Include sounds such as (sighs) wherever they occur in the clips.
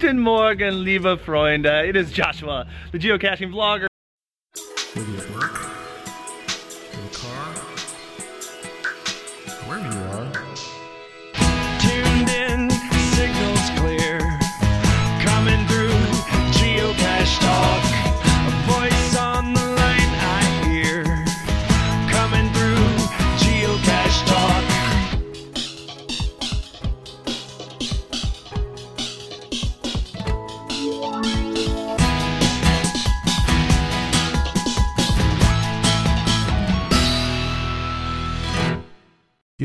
Guten Morgen, liebe Freunde. It is Joshua, the geocaching vlogger.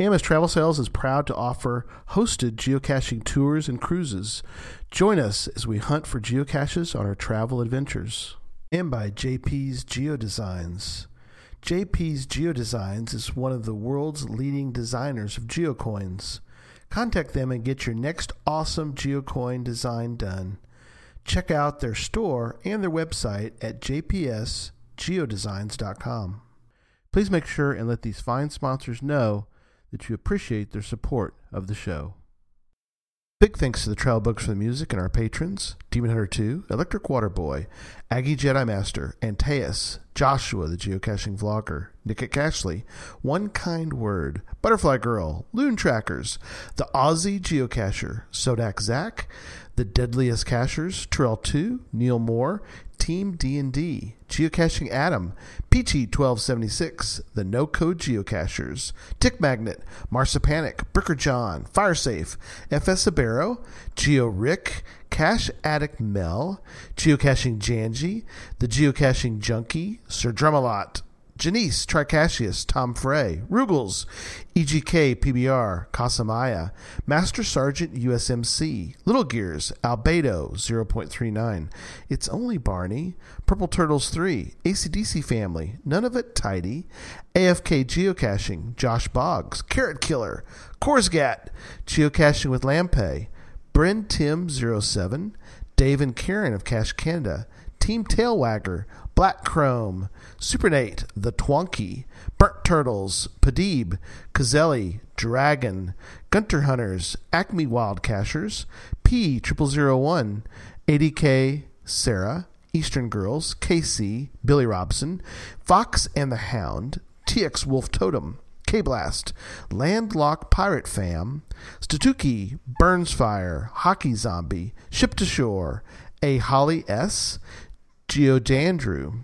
AMS Travel Sales is proud to offer hosted geocaching tours and cruises. Join us as we hunt for geocaches on our travel adventures. And by JP's Geodesigns. JP's Geodesigns is one of the world's leading designers of geocoins. Contact them and get your next awesome geocoin design done. Check out their store and their website at jpsgeodesigns.com. Please make sure and let these fine sponsors know that you appreciate their support of the show. Big thanks to the Travel Bugs for the music and our patrons Demon Hunter 2, Electric Water Boy, Aggie Jedi Master, Antaeus, Joshua the Geocaching Vlogger, Nickit Cashley, One Kind Word, Butterfly Girl, Loon Trackers, The Aussie Geocacher, Sodak Zach, The Deadliest Cachers, Terrell 2, Neil Moore, Team D&D, Geocaching Adam, Peachy1276, The No Code Geocachers, Tick Magnet, Marsipanic, Bricker John, Firesafe, FS Sabero, Geo Rick, Cache Addict Mel, Geocaching Janji, The Geocaching Junkie, Sir Drumalot, Janice, Tricassius, Tom Frey, Rugels, EGK, PBR, Casamaya, Master Sergeant USMC, Little Gears, Albedo, 0.39, It's Only Barney, Purple Turtles 3, ACDC Family, None of It Tidy, AFK Geocaching, Josh Boggs, Carrot Killer, Korsgat, Geocaching with Lampe, Bryn Tim 07, Dave and Karen of Cache Canada, Team Tailwagger, Black Chrome, Supernate, The Twonky, Burnt Turtles, Padib, Kazelli, Dragon, Gunter Hunters, Acme Wild Cachers, P triple zero one, ADK, Sarah, Eastern Girls, KC, Billy Robson, Fox and the Hound, TX Wolf Totem, K Blast, Landlock Pirate Fam, Statuki, Burnsfire, Hockey Zombie, Ship to Shore, A Holly S, Geodandrew,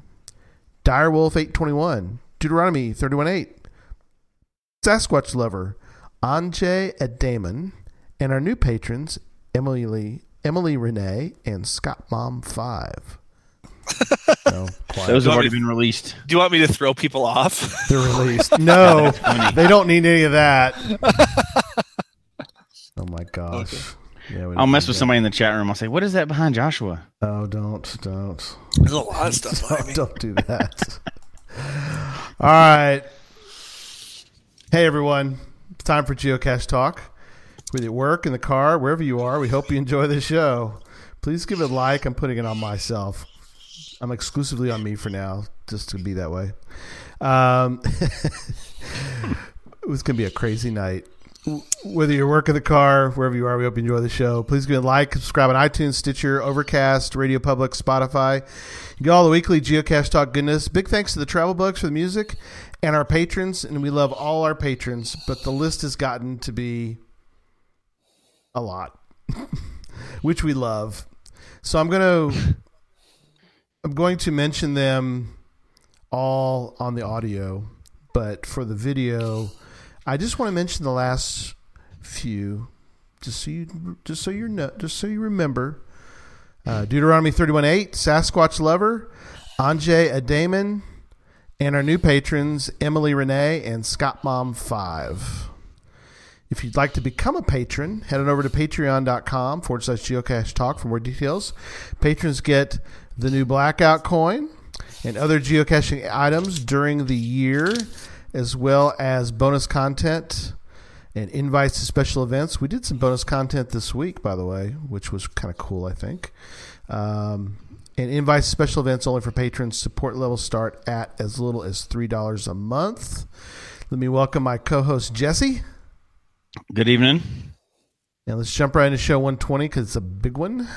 Direwolf 821, Deuteronomy 318, Sasquatch Lover, Anje Adamon, and our new patrons, Emily Emily Renee and Scott Mom 5. (laughs) No. Those have already me- been released. Do you want me to throw people off? (laughs) They're released. (laughs) No, they don't need any of that. Oh my gosh. Yeah, I'll mess with that. somebody in the chat room. I'll say, "What is that behind Joshua?" Oh, don't, don't. There's a lot of (laughs) stuff behind me. Don't, don't do that. (laughs) All right. Hey, everyone. It's time for Geocache Talk. Whether you work, in the car, wherever you are, we hope you enjoy the show. Please give it a like. I'm putting it on myself. I'm exclusively on me for now, just to be that way. Um, (laughs) it was going to be a crazy night. Whether you're working the car, wherever you are, we hope you enjoy the show. Please give it a like, subscribe on iTunes, Stitcher, Overcast, Radio Public, Spotify. You get all the weekly Geocache Talk goodness. Big thanks to the Travel Bugs for the music and our patrons, and we love all our patrons, but the list has gotten to be a lot, (laughs) which we love. So I'm going to I'm going to mention them all on the audio, but for the video, I just want to mention the last few, just so you just so you know, just so you remember. Uh, Deuteronomy 31.8, Sasquatch Lover, Anje Adamon, and our new patrons, Emily Renee and Scott Mom 5. If you'd like to become a patron, head on over to patreon.com forward slash geocache talk for more details. Patrons get the new blackout coin and other geocaching items during the year, as well as bonus content and invites to special events. We did some bonus content this week, by the way, which was kind of cool, I think. Um, and invites to special events only for patrons. Support levels start at as little as $3 a month. Let me welcome my co host, Jesse. Good evening. Now let's jump right into show 120 because it's a big one.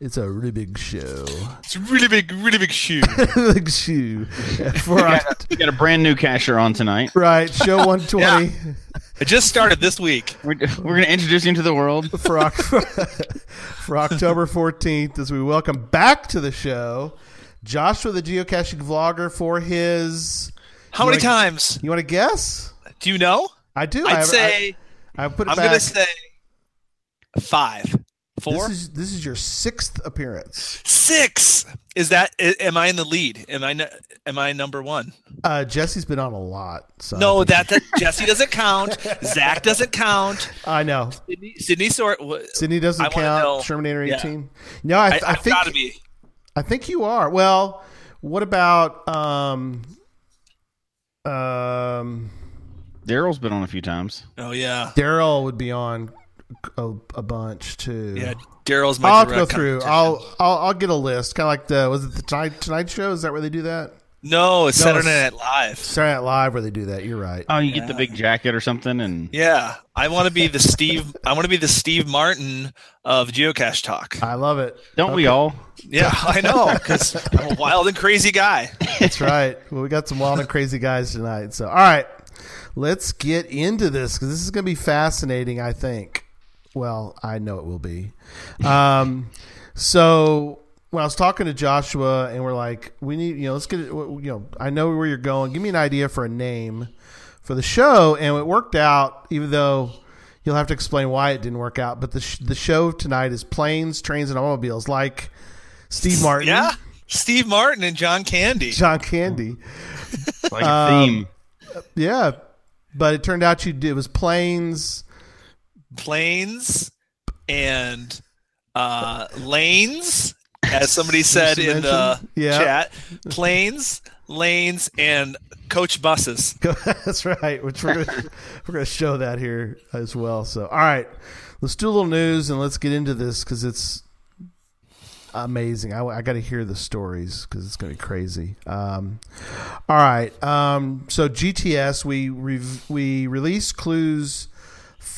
It's a really big show. It's a really big, really big shoe. (laughs) big shoe. (laughs) For our, We got a brand new cacher on tonight. right, show (laughs) 120 it just started this week. We're, we're going to introduce you to the world. for, for October 14th as we welcome back to the show Joshua, the geocaching vlogger, for his. How many wanna- times? You want to guess? Do you know? I do. I, I'd say I, I put it I'm gonna say five, four, This is this is your sixth appearance. six. Is that? Am I in the lead? Am I? n- Am I number one? Uh, Jesse's been on a lot. So No, think- that, that Jesse doesn't count. (laughs) Zach doesn't count. I know. Sydney, Sydney Sort. wha- Sydney doesn't I count. know- Terminator yeah. 18. No, I, I, I, think got to be. I think you are. Well, what about um um Daryl's been on a few times. Oh yeah, Daryl would be on a, a bunch too. yeah. Daryl's my. I'll go through. I'll, I'll I'll get a list, kind of like the was it the Tonight Tonight Show? Is that where they do that? No, it's No, Saturday Night Live. Saturday Night Live where they do that. You're right. Oh, you get the big jacket or something, and Yeah, I want to be the Steve. I want to be the Steve Martin of Geocache Talk. I love it. don't we all? Yeah, I know because I'm a wild and crazy guy. That's right. Well, we got some wild and crazy guys tonight. So, all right, let's get into this because this is going to be fascinating. I think. Well, I know it will be. Um, so when I was talking to Joshua, and we're like, we need, you know, let's get it. You know, I know where you're going. Give me an idea for a name for the show, and it worked out. Even though you'll have to explain why it didn't work out, but the sh- the show tonight is planes, trains, and automobiles, like Steve Martin, Yeah, Steve Martin and John Candy. John Candy. Like a Um, theme. Yeah, but it turned out you did it was planes. Planes and uh, lanes, as somebody said in the. Yeah. chat. Planes, lanes, and coach buses. (laughs) That's right. Which we're gonna, (laughs) we're going to show that here as well. So, all right, let's do a little news and let's get into this because it's amazing. I, I got to hear the stories because it's going to be crazy. Um, all right. Um, so GTS we we released clues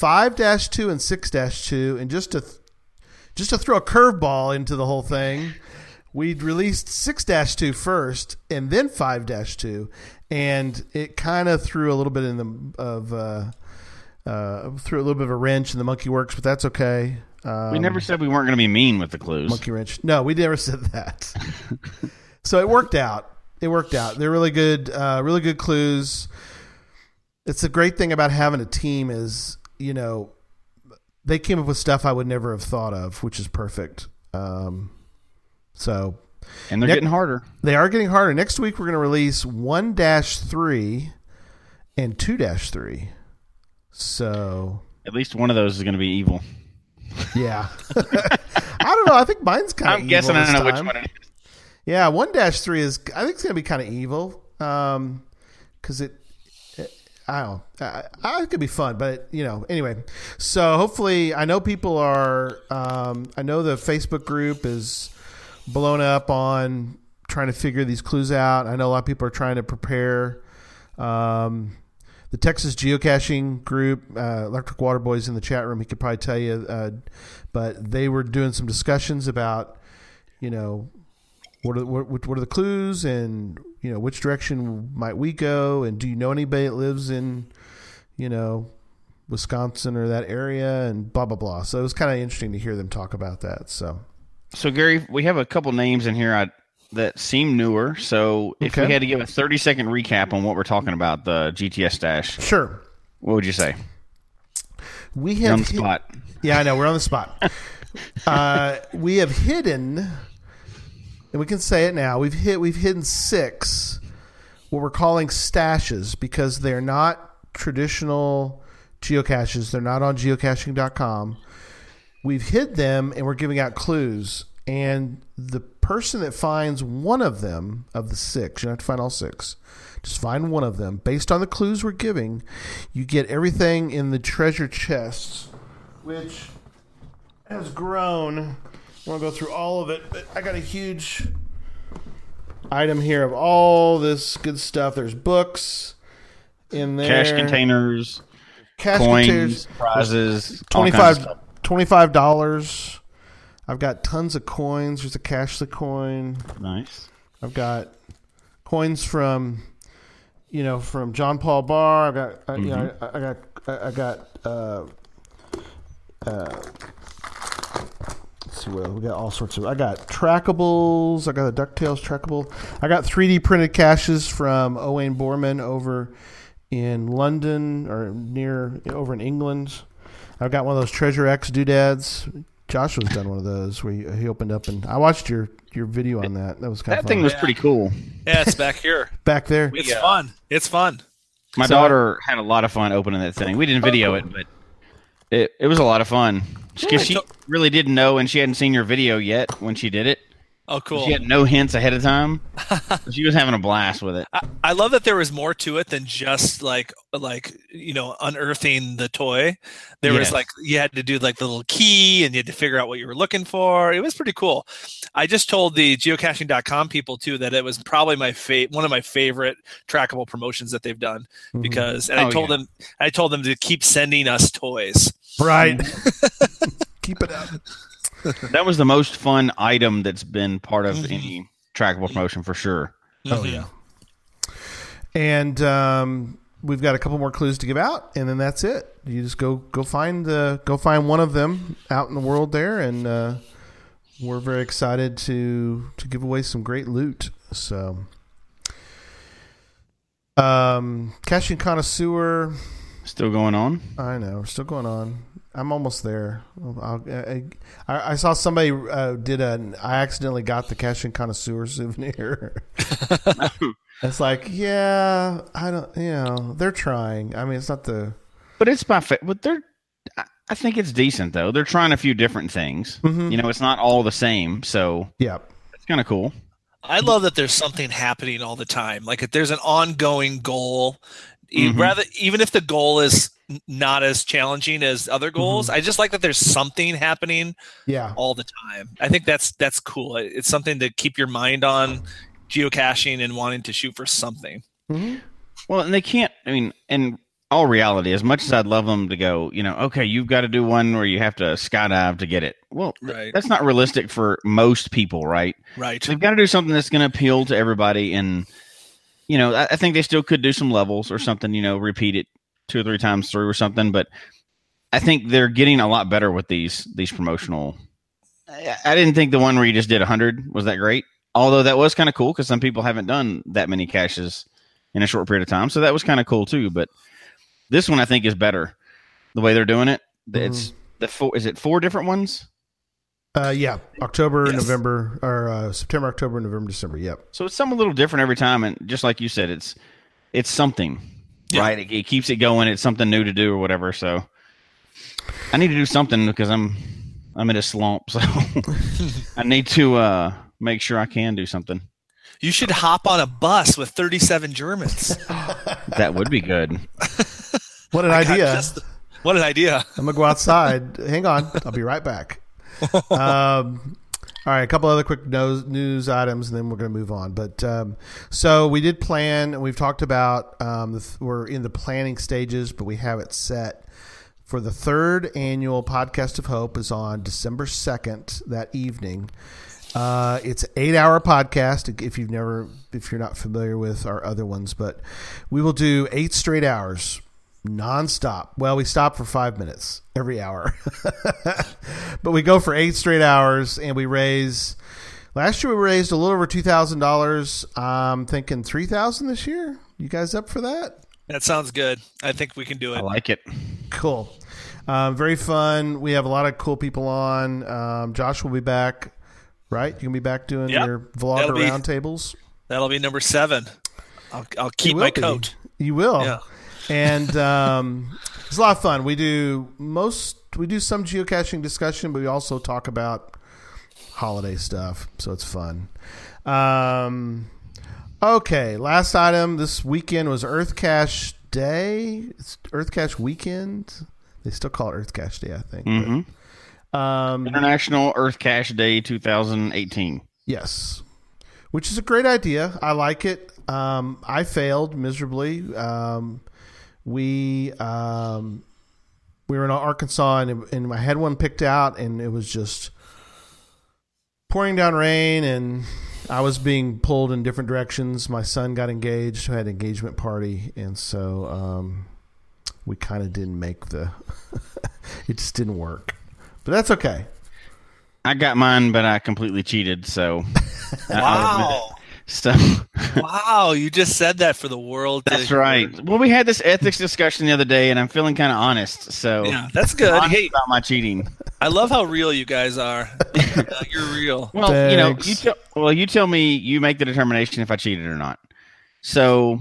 five two and six two, and just to th- just to throw a curveball into the whole thing. We'd released 6 2 first and then 5 2, and it kind of threw a little bit in the of uh, uh, threw a little bit of a wrench in the monkey works, but that's okay. Um, We never said we weren't going to be mean with the clues. monkey wrench. No, we never said that. (laughs) so it worked out. It worked out. They're really good, uh, really good clues. It's a great thing about having a team is you know they came up with stuff I would never have thought of, which is perfect. Um, so and they're Nick- getting harder. they are getting harder. Next week we're going to release one three and two three. So At least one of those is going to be evil. yeah, (laughs) (laughs) I don't know. I think mine's kind of. I'm guessing I don't know which one it is. Yeah, one dash three is. I think it's gonna be kind of evil. Um, because it- I don't. I it could be fun, but you know. Anyway, so hopefully, I know people are. Um, I know the Facebook group is blown up on trying to figure these clues out. I know a lot of people are trying to prepare. Um, the Texas geocaching group, uh, Electric Water Boys in the chat room, he could probably tell you. Uh, but they were doing some discussions about, you know, what are what, what are the clues and you know which direction might we go and do you know anybody that lives in you know Wisconsin or that area and blah blah blah. So it was kind of interesting to hear them talk about that. So So Gary, we have a couple names in here I, that seem newer. So if Okay. we had to give a 30 second recap on what we're talking about, the GTS dash. sure, what would you say? we have on the hit- spot. Yeah, I know. We're on the spot. (laughs) uh, we have hidden, and we can say it now. We've hit. We've hidden six, what we're calling stashes, because they're not traditional geocaches. They're not on geocaching.com. We've hid them and we're giving out clues. And the person that finds one of them, of the six, you don't have to find all six, just find one of them. Based on the clues we're giving, you get everything in the treasure chest, which has grown. I want to go through all of it, but I got a huge item here of all this good stuff. There's books in there. Cache containers, Cache coins, containers. prizes, all kinds of 25 stuff. $25. I've got tons of coins. There's a cashless coin. Nice. I've got coins from, you know, from John Paul Barr. I've got, I, you know, I, I got, I, I got, uh, uh, see what else. we got. All sorts of. I got trackables. I got a Ducktales trackable. I got 3D printed caches from Owain Borman over in London or near over in England. I've got one of those Treasure X doodads. Joshua's done one of those where he, he opened up and I watched your your video on that. That was kind That of that thing fun. was pretty cool. Yeah, it's back here. (laughs) back there. It's fun. It's fun. My So- daughter had a lot of fun opening that thing. We didn't video it, but it, it was a lot of fun because she really didn't know, and she hadn't seen your video yet when she did it. Oh, cool. She had no hints ahead of time. (laughs) she was having a blast with it. I, I love that there was more to it than just like like you know unearthing the toy. There was like you had to do like the little key and you had to figure out what you were looking for. It was pretty cool. I just told the geocaching.com people too that it was probably my fa- one of my favorite trackable promotions that they've done mm-hmm. because and I Oh, told yeah. them I told them to keep sending us toys. Right. (laughs) Keep it up. That was the most fun item that's been part of Mm-hmm. any trackable promotion for sure. Oh yeah. And um, we've got a couple more clues to give out, and then that's it. You just go go find the go find one of them out in the world there, and uh, we're very excited to to give away some great loot. So, um, caching connoisseur. Still going on. I know we're still going on. I'm almost there. I'll, I, I, I saw somebody uh, did a. I accidentally got the caching connoisseur souvenir. (laughs) it's like, yeah, I don't. You know, they're trying. I mean, it's not the. But it's my fa- but they're I- I think it's decent though. They're trying a few different things. Mhm. You know, it's not all the same, so Yeah, it's kind of cool. I love that there's something happening all the time. Like if there's an ongoing goal, e- Mhm. rather even if the goal is not as challenging as other goals, I just like that there's something happening yeah, all the time. I think that's that's cool. It's something to keep your mind on geocaching and wanting to shoot for something. hmm Well, and they can't. I mean, in all reality, as much as I'd love them to go, you know, okay, you've got to do one where you have to skydive to get it. Well, th- Right. that's not realistic for most people, right? Right. They've got to do something that's going to appeal to everybody, and you know, I, I think they still could do some levels or something. You know, repeat it two or three times through or something. But I think they're getting a lot better with these these promotional. I, I didn't think the one where you just did hundred was that great. Although that was kind of cool because some people haven't done that many caches in a short period of time, so that was kind of cool too. But this one I think is better the way they're doing it. It's mm-hmm. the four. Is it four different ones? Uh, yeah. October, Yes. November, or uh, September, October, November, December. Yep. So it's something a little different every time, and just like you said, it's it's something, Yeah. right? It, it keeps it going. It's something new to do or whatever. So I need to do something because I'm I'm in a slump. (laughs) So (laughs) I need to uh, make sure I can do something. You should hop on a bus with 37 Germans. (laughs) That would be good. What an God, idea! just- what an idea. I'm gonna go outside. Hang on, I'll be right back. (laughs) Um, all right, a couple other quick news, news items, and then we're going to move on. But um, so we did plan, and we've talked about um, we're in the planning stages, but we have it set for the third annual podcast of hope is on December second that evening. Uh, it's an eight-hour podcast. If you've never, if you're not familiar with our other ones, but we will do eight straight hours nonstop. Well, we stop for five minutes every hour, (laughs) but we go for eight straight hours, and we raise. Last year we raised a little over two thousand dollars. I'm thinking three thousand this year. You guys up for that? That sounds good. I think we can do it. I like it. Cool. Um, very fun. We have a lot of cool people on. Um, Josh will be back, right? You can be back doing Yep. your vlogger roundtables. That'll be number seven. I'll, I'll keep will my be. coat. You will. Yeah. And um, It's a lot of fun. We do most we do some geocaching discussion, but we also talk about holiday stuff, so it's fun. Um, okay, last item this weekend was Earth Cache Day. It's Earth Cache weekend. They still call it Earth Cache Day, I think. but- hmm Um, International Earth Cache Day 2018. Yes, which is a great idea. I like it. Um, I failed miserably. Um, we um, we were in Arkansas, and, and I had one picked out, and it was just pouring down rain, and I was being pulled in different directions. My son got engaged, I had an engagement party, and so um, we kind of didn't make the. (laughs) it just didn't work, but that's okay. I got mine, but I completely cheated. So, (laughs) I'll admit it. Wow. So (laughs) wow, you just said that for the world. to that's hear. right. Well, we had this ethics discussion the other day, and I'm feeling kind of honest. So, Yeah, that's good. honest Hey, about my cheating. I love how real you guys are. (laughs) Uh, You're real. Well, you know, you tell well, you tell me you make the determination if I cheated or not. So,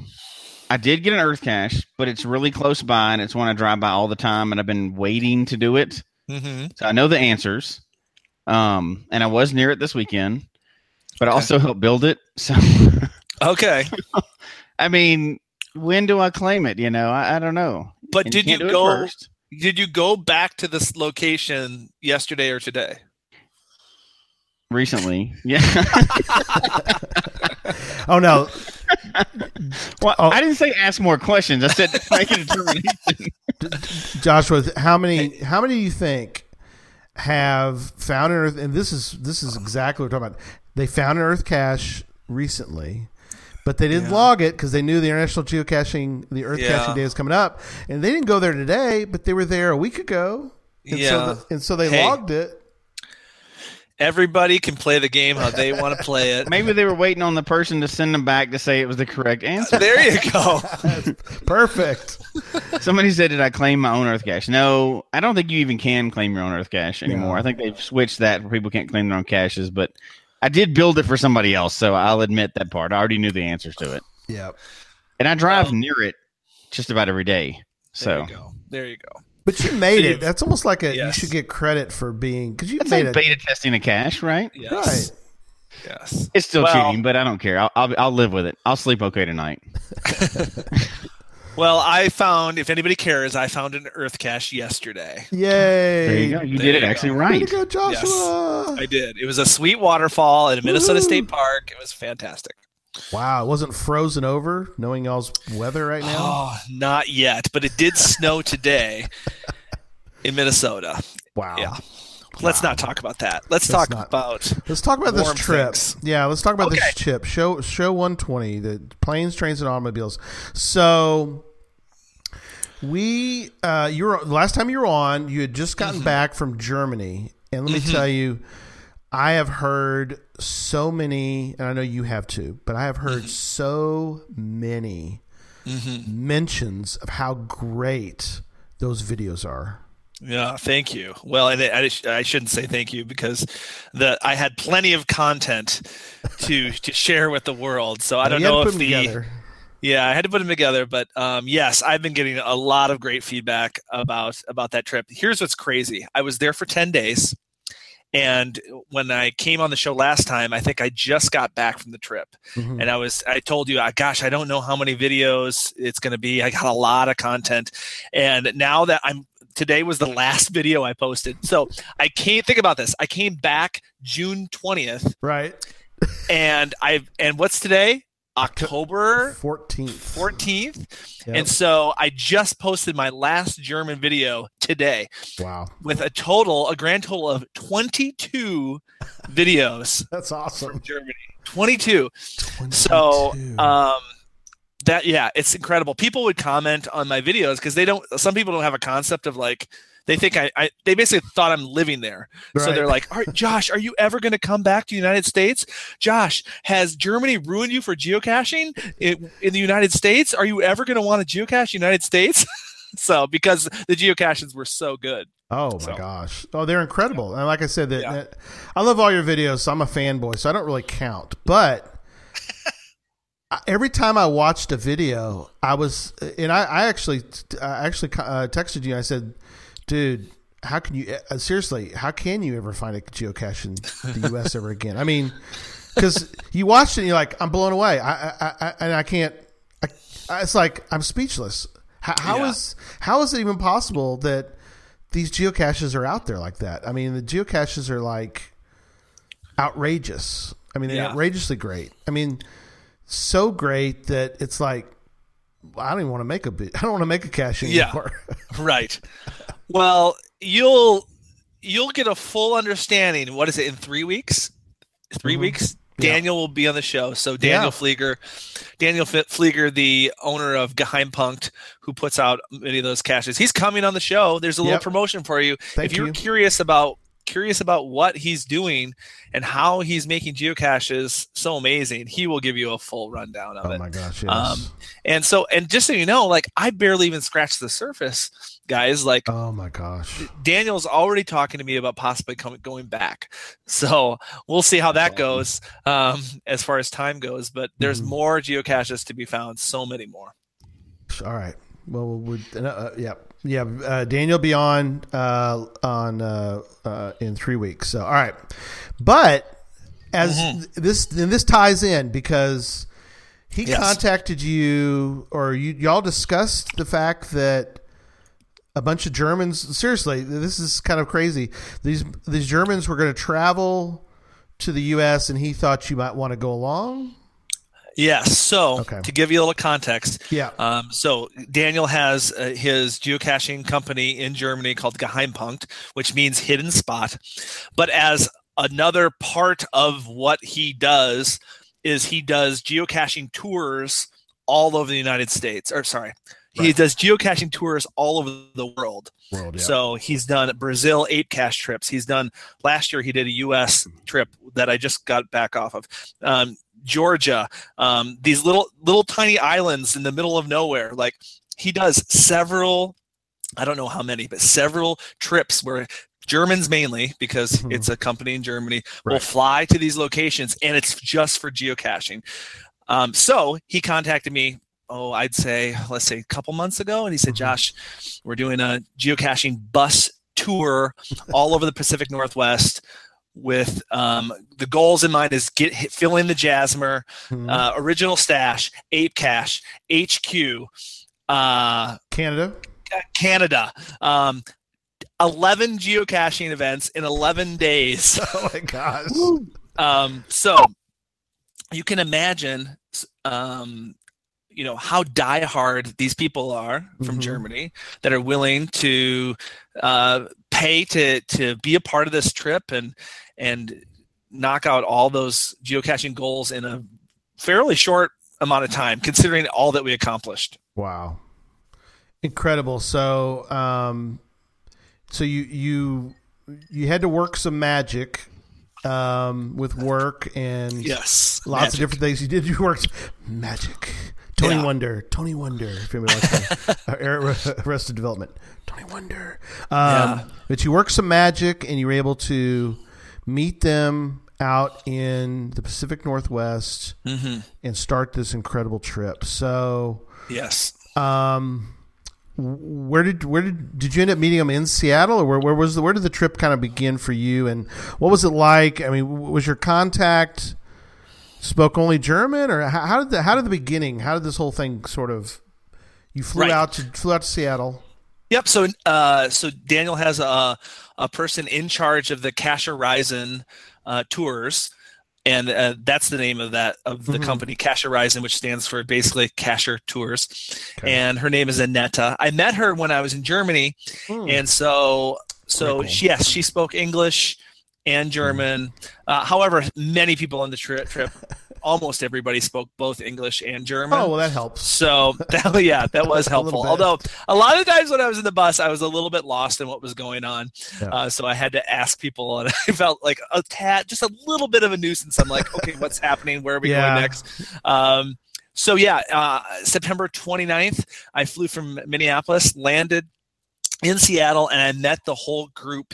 I did get an Earth cache, but it's really close by, and it's one I drive by all the time, and I've been waiting to do it. hmm So I know the answers. Um, and I was near it this weekend, but Okay. also helped build it. So, Okay, (laughs) I mean, when do I claim it? You know, I, I don't know. but And did you can't do it go? Did you go back to this location yesterday or today? recently? (laughs) Yeah. Oh no, well, Oh. I didn't say ask more questions. I said make a determination. (laughs) Joshua, how many how many do you think have found an Earth? And this is this is exactly what we're talking about. They found an Earth cache recently, but they didn't Yeah. log it because they knew the International Geocaching, the Earth Yeah. Caching Day is coming up, and they didn't go there today, but they were there a week ago. And Yeah. so the, and so they Hey. logged it. Everybody can play the game how they want to (laughs) play it. Maybe they were waiting on the person to send them back to say it was the correct answer. There you go. (laughs) Perfect. Somebody said, "Did I claim my own Earth cache?" No, I don't think you even can claim your own Earth cache anymore. No. I think they've switched that where people can't claim their own caches. But I did build it for somebody else, so I'll admit that part. I already knew the answers to it, Yeah. and I drive Well- near it just about every day. There So you go. There you go. But you made it. That's almost like a. You should get credit for being because you that's made like it. beta testing a cache, right? Yes. Right. Yes. It's still Well- cheating, but I don't care. I'll, I'll I'll live with it. I'll sleep okay tonight. (laughs) (laughs) Well, I found, if anybody cares, I found an Earth cache yesterday. Yay! There you go. You There did it you actually go. Way right. to go, Joshua! I did. It was a sweet waterfall at a Minnesota Woohoo. State Park. It was fantastic. Wow, it wasn't frozen over, knowing y'all's weather right now. Oh, not yet, but it did snow today in Minnesota. wow. Yeah. Let's not talk about that. Let's, Let's talk not. about Let's talk about this trip. things. Yeah, let's talk about Okay. this trip. Show show 120, the planes, trains, and automobiles. So we uh you were last time you were on, you had just gotten Mm-hmm. back from Germany. And let me tell you, I have heard so many, and I know you have too, but I have Mm-hmm. heard so many mentions of how great those videos are. Yeah, thank you. Well, and I, I shouldn't say thank you because the I had plenty of content to to share with the world. So I don't You had to know if the together. yeah I had to put them together, but um, yes, I've been getting a lot of great feedback about about that trip. Here's what's crazy: I was there for ten days, and when I came on the show last time, I think I just got back from the trip, Mhm. and I was I told you, I gosh, I don't know how many videos it's going to be. I got a lot of content, and now that I'm today was the last (laughs) video I posted. So I can't think about this. I came back June 20th Right. and I and what's today? October 14th. 14th. Yep. And so I just posted my last German video today wow. with a total, a grand total of 22 videos (laughs) That's awesome. from Germany. 22. So um that yeah, it's incredible. People would comment on my videos because they don't some people don't have a concept of like they think I, I they basically thought I'm living there. So they're like, All right, Josh, are you ever gonna come back to the United States? Josh, has Germany ruined you for geocaching in, in the United States? Are you ever gonna want to geocache United States? (laughs) so because the geocaches were so good. Oh my So- gosh! Oh, they're incredible. And like I said, that, Yeah. that- I love all your videos. So I'm a fanboy, so I don't really count. But every time I watched a video, I was, and I, I actually, I actually uh, texted you. I said, "Dude, how can you uh, seriously? How can you ever find a geocache in the (laughs) U.S. ever again? I mean, because you watched it, and you're like, I'm blown away. I, I, I and I can't. I, I- it's like I'm speechless. How, how Yeah. is how is it even possible that these geocaches are out there like that? I mean, the geocaches are like outrageous. I mean, they're Yeah. outrageously great. I mean, so great that it's like I don't even want to make a bit. (laughs) I don't want to make a cache Yeah. anymore. (laughs) Right. Well, you'll you'll get a full understanding. What is it in three weeks? 3 Mhm. weeks. Yeah. Daniel will be on the show. So Daniel Yeah. Flieger, Daniel F- Flieger, the owner of Geheimpunkt, who puts out many of those caches, he's coming on the show. There's a little Yep. promotion for you. Thank if you're you. curious about curious about what he's doing and how he's making geocaches so amazing, he will give you a full rundown of Oh it. my gosh! Yes. Um, And so, and just so you know, like I barely even scratched the surface, guys. Like oh my gosh! Daniel's already talking to me about possibly coming going back. So we'll see how that goes um, as far as time goes. But there's Mhm. more geocaches to be found. So many more. All right. Well, we uh, yeah, yeah. Uh, Daniel be on uh, on uh, uh, in three weeks. So all right, but as Mm-hmm. this this ties in because he Yes. contacted you or you y'all discussed the fact that a bunch of Germans. Seriously, this is kind of crazy. These these Germans were going to travel to the U.S. and he thought you might want to go along. Yes. So Okay. to give you a little context, Yeah. Um, so Daniel has uh, his geocaching company in Germany called Geheimpunkt, which means hidden spot. But as another part of what he does is he does geocaching tours all over the United States. Or sorry, he Right. does geocaching tours all over the world. World. Yeah. So he's done Brazil eight cache trips. He's done last year. He did a U.S. trip that I just got back off of. Um, Georgia, um, these little little tiny islands in the middle of nowhere. Like he does several. I don't know how many, but several trips where Germans mainly, because Mhm. it's a company in Germany, will fly to these locations, and it's just for geocaching. Um, so he contacted me. Oh, I'd say let's say a couple months ago, and he said, Mhm. "Josh, we're doing a geocaching bus tour all over the Pacific Northwest." With um, the goals in mind is get hit, fill in the Jasmer, Mhm. uh, original stash, Ape Cache, HQ, uh, Canada. Canada, um, eleven geocaching events in eleven days. (laughs) Oh my gosh. Um, so you can imagine, um, you know, how diehard these people are from Mhm. Germany that are willing to uh, pay to to be a part of this trip and and knock out all those geocaching goals in a fairly short amount of time, considering all that we accomplished. Wow. Incredible. So, um, so you you you had to work some magic um, with work and Yes, lots magic. of different things. You did. You worked magic. Tony Yeah. Wonder. Tony Wonder. If anybody wants to, (laughs) uh, Ar- Arrested Development. Tony Wonder. Um, Yeah. But you worked some magic, and you were able to meet them out in the Pacific Northwest Mhm. and start this incredible trip. So. Yes. Um, where did where did did you end up meeting them in Seattle, or where, where was the where did the trip kind of begin for you, and what was it like? I mean, was your contact spoke only German, or how, how did the how did the beginning? How did this whole thing sort of? You flew Right. out to flew out to Seattle. Yep. So, uh, so Daniel has a a person in charge of the Cash Horizon uh, tours, and uh, that's the name of that of the Mhm. company, Cash Horizon, which stands for basically Casher Tours. Okay. And her name is Anetta. I met her when I was in Germany, Hmm. and so so cool. she, yes, she spoke English and German. Uh, however, many people on the trip trip, (laughs) almost everybody spoke both English and German. oh well, that helps. So (laughs) that, yeah, that was (laughs) helpful. bit. Although a lot of times when I was in the bus, I was a little bit lost in what was going on. Yeah. Uh, so I had to ask people, and I felt like a tad, just a little bit of a nuisance. I'm like, okay, what's happening? Where are we Yeah. going next? Um, so yeah, uh, September 29th, I flew from Minneapolis, landed in Seattle, and I met the whole group.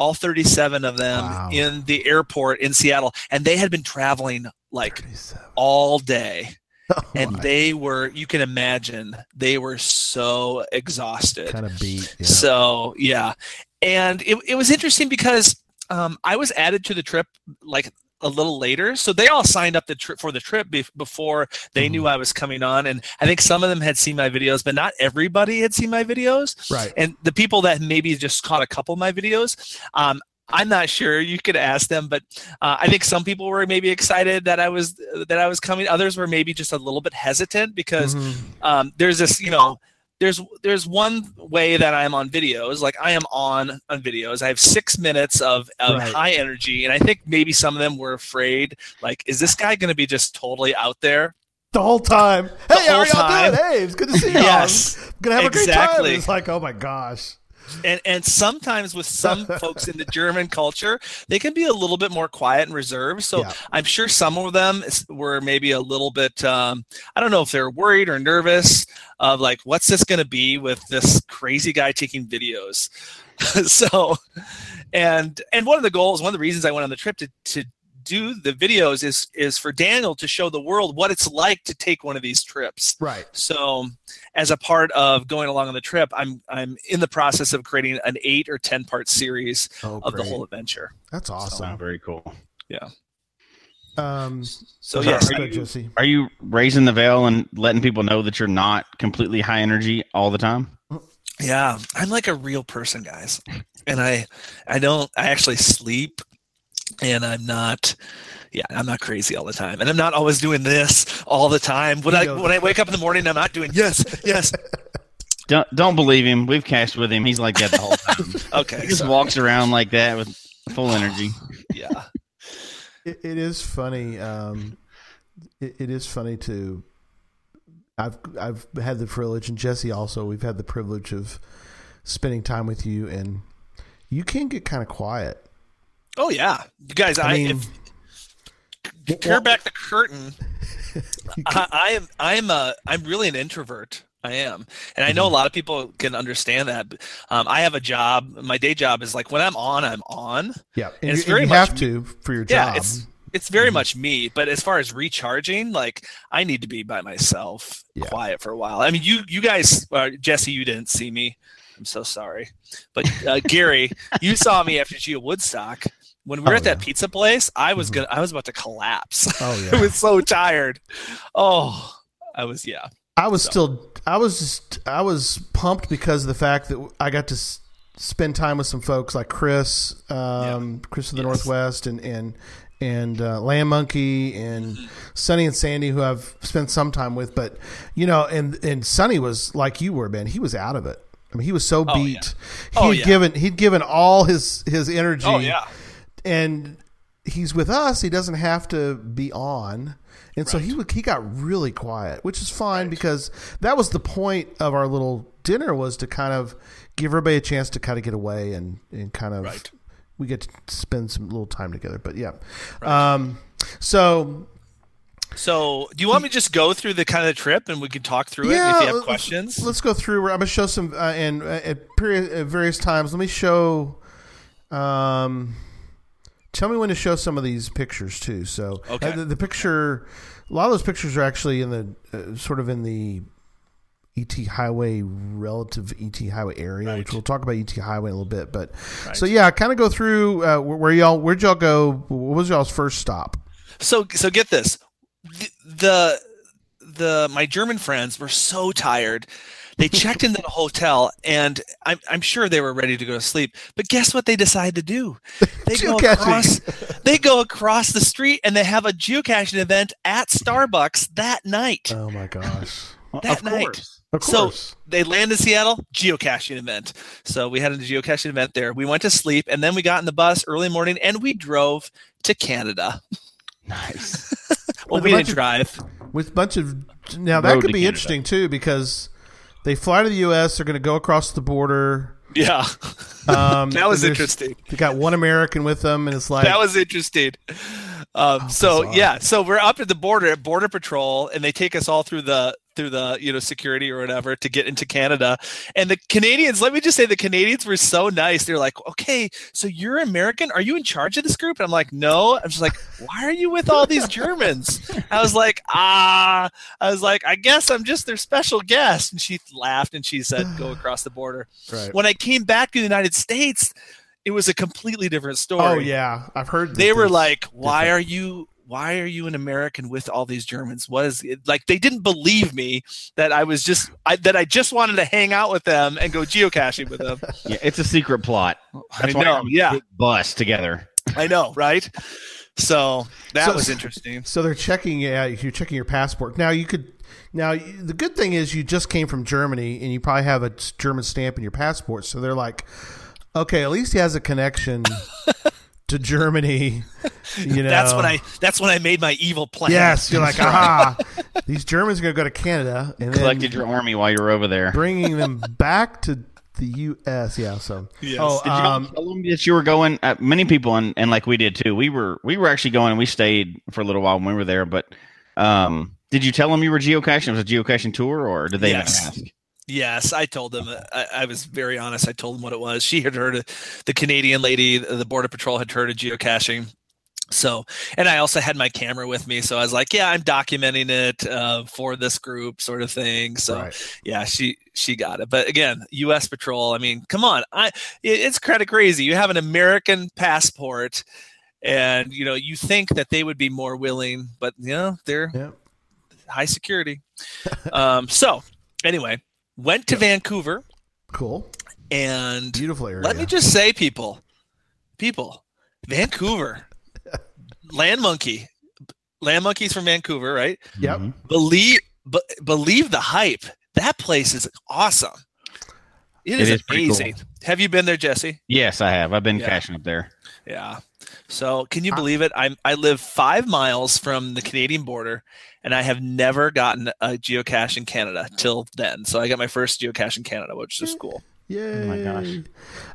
All 37 of them Wow. in the airport in Seattle, and they had been traveling like 37. all day (laughs) and my. they were you can imagine they were so exhausted kind of beat. Yeah. so yeah and it, it was interesting because um, i was added to the trip like a little later. So they all signed up the trip for the trip bef- before they knew i was coming on. And i think some of them had seen my videos but not everybody had seen my videos. Right. and the people that maybe just caught a couple of my videos um, i'm not sure. You could ask them but uh, i think some people were maybe excited that i was that i was coming. Others were maybe just a little bit hesitant because Mhm. um, there's this you know there's there's one way that i'm on videos like i am on on videos i have six minutes of, of Right. high energy and i think maybe some of them were afraid like is this guy going to be just totally out there the whole time. Hey, how are y'all doing? Hey, it's good to see you. (laughs) Yes, I'm gonna have a great time. exactly. It's like, oh my gosh. And and sometimes with some (laughs) folks in the German culture, they can be a little bit more quiet and reserved. So Yeah. I'm sure some of them were maybe a little bit. Um, I don't know if they're worried or nervous of like, what's this going to be with this crazy guy taking videos? (laughs) so, and and one of the goals, one of the reasons I went on the trip to to do the videos is is for Daniel to show the world what it's like to take one of these trips. Right. So, as a part of going along on the trip, I'm I'm in the process of creating an eight or ten part series Oh, of the whole adventure. That's Wow, awesome. very cool. Yeah. Um, So So yes, are you- Jesse. Are you raising the veil and letting people know that you're not completely high energy all the time? yeah, I'm like a real person, guys, and I I don't I actually sleep, and I'm not. Yeah, I'm not crazy all the time, and I'm not always doing this all the time. When I Ego. when I wake up in the morning, I'm not doing yes, (laughs) yes. Don't don't believe him. We've cached with him. He's like that the whole time. (laughs) Okay, he just sorry. walks around like that with full energy. yeah, It, it is funny. Um, it, it is funny to. I've I've had the privilege, and Jesse also. We've had the privilege of spending time with you, and you can get kind of quiet. Oh yeah, you guys. I, I mean, if, tear back the curtain. (laughs) I, I am I am a I'm really an introvert. I am, and I know Mm-hmm. a lot of people can understand that. Um, I have a job. My day job is like when I'm on, I'm on. yeah, and, it's you, and very you much have to for your job. Yeah, it's it's very much me. But as far as recharging, like I need to be by myself, Yeah. quiet for a while. I mean, you you guys, uh, Jesse, you didn't see me. I'm so sorry, but uh, Gary, you saw me after Geo Woodstock. When we were Oh, at that yeah. pizza place, I was Mhm. gonna, I was about to collapse. oh (laughs) yeah, I was so tired. Oh, I was yeah. I was still. I was just. I was pumped because of the fact that I got to s- spend time with some folks like Chris, um, Chris of the Yes. Northwest, and and and uh, Lamb Monkey and Mm-hmm. And Sandy, who I've spent some time with. But you know, and and Sunny was like you were, man. He was out of it. I mean, he was so Oh, beat. yeah. He'd Oh, yeah. given he'd given all his his energy. Oh yeah. And he's with us. He doesn't have to be on, and so he he got really quiet, which is fine because that was the point of our little dinner was to kind of give everybody a chance to kind of get away and and kind of Right. we get to spend some little time together. But yeah, um, so So, do you want me to just go through the kind of trip and we can talk through yeah, it if you have questions? Let's go through. I'm gonna show some uh, and uh, at, period, at various times. Let me show. Um, tell me when to show some of these pictures too. So uh, Okay. the, the picture, a lot of those pictures are actually in the uh, sort of in the ET Highway relative ET Highway area, Right. which we'll talk about ET Highway in a little bit. But Right. so yeah, kind of go through uh, where, where y'all where'd y'all go? What was y'all's first stop? So, so get this. The, the the my German friends were so tired. They checked into the hotel, and I'm I'm sure they were ready to go to sleep. But guess what? They decide to do. (laughs) They go across. They go across the street, and they have a geocaching event at Starbucks that night. Oh my gosh! (laughs) That of night. course. Of So- they land in Seattle, geocaching event. So we had a geocaching event there. We went to sleep and then we got in the bus early morning and we drove to Canada. Nice. (laughs) Well, With we a didn't of- drive. with a bunch of now that Road could be Canada. interesting too because they fly to the U.S. They're going to go across the border. Yeah, (laughs) Um, that was interesting. They got one American with them, and it's like That was interesting. Um, so bizarre. yeah, so we're up at the border at Border Patrol, and they take us all through the through the you know security or whatever to get into Canada. And the Canadians, let me just say, the Canadians were so nice. They're like, "Okay, so you're American? Are you in charge of this group?" And I'm like, "No." I'm just like, "Why are you with all these Germans?" I was like, "Ah," I was like, "I guess I'm just their special guest." And she laughed and she said, "Go (sighs) across the border." Right. When I came back to the United States, it was a completely different story Oh yeah, I've heard. they were like why different. are you why are you an american with all these germans what is it? like they didn't believe me that i was just I, that i just wanted to hang out with them and go geocaching with them (laughs) Yeah, it's a secret plot. That's I why know, you're on a yeah. bus together. i know right so that So- was interesting So they're checking. Yeah, you're checking your passport. Now you could. Now the good thing is you just came from Germany and you probably have a German stamp in your passport. So they're like, okay, at least he has a connection (laughs) to Germany. (laughs) You know, that's when i that's when i made my evil plan Yes, you're like, (laughs) aha, these Germans are going to go to Canada and Collected then your army while you were over there. bringing them (laughs) back to the U.S. Yeah, so Yes. oh, Did you um, tell them that you were going? Uh, many people, and, and like we did too. We were we were actually going. and We stayed for a little while when we were there. But um, did you tell them you were geocaching? It was a geocaching tour, or did they Yes. even ask? Yes, I told them. I, I was very honest. I told them what it was. She had heard of the Canadian lady, the border patrol had heard of geocaching. So, and I also had my camera with me, so I was like, "Yeah, I'm documenting it uh, for this group, sort of thing." So, right. yeah, she she got it. But again, U.S. Patrol. I mean, come on, I it, it's kind of crazy. You have an American passport, and you know you think that they would be more willing, but you know they're Yeah. high security. (laughs) um, so anyway, went to Vancouver, Cool, and beautiful area. let me just say, people, people, Vancouver, (laughs) Land Monkey, Land Monkeys from Vancouver, right? Yep. Mhm. Believe, be, believe the hype. That place is awesome. It is, is pretty cool. amazing. Have you been there, Jesse? Yes, I have. I've been Yeah. caching up there. Yeah. So can you believe it? I'm I live five miles from the Canadian border, and I have never gotten a geocache in Canada till then. So I got my first geocache in Canada, which is cool. Yay. my gosh.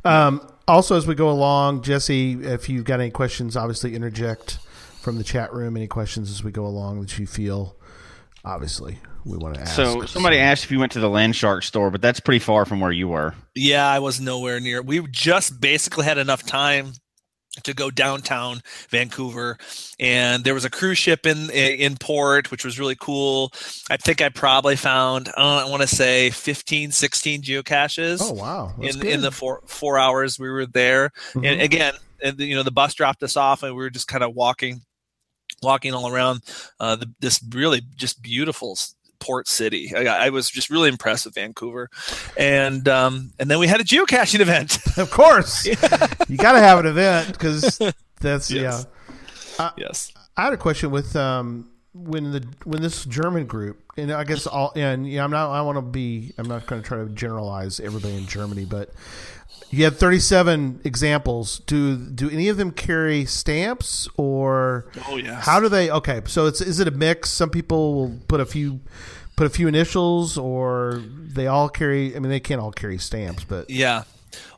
Um, also, as we go along, Jesse, if you've got any questions, obviously interject from the chat room. Any questions as we go along that you feel, obviously, we want to ask. So somebody asked if you went to the Land Shark store, but that's pretty far from where you were. Yeah, I was nowhere near. We just basically had enough time to go downtown Vancouver, and there was a cruise ship in in port, which was really cool. I think I probably found uh, I want to say 15, 16 geocaches. Oh wow! That's in good. in the four four hours we were there. Mhm. And again, and, you know, the bus dropped us off, and we were just kind of walking, walking all around uh, the, this really just beautiful port city. I, I was just really impressed with Vancouver, and um, and then we had a geocaching event. (laughs) of course, (laughs) you got to have an event because that's Yes. yeah. yes. I had a question with um when the when this German group and I guess all and yeah I'm not I want to be I'm not going to try to generalize everybody in Germany but you had 37 examples do do any of them carry stamps or Oh yeah. how do they okay so it's is it a mix some people will put a few put a few initials or they all carry I mean they can't all carry stamps but Yeah.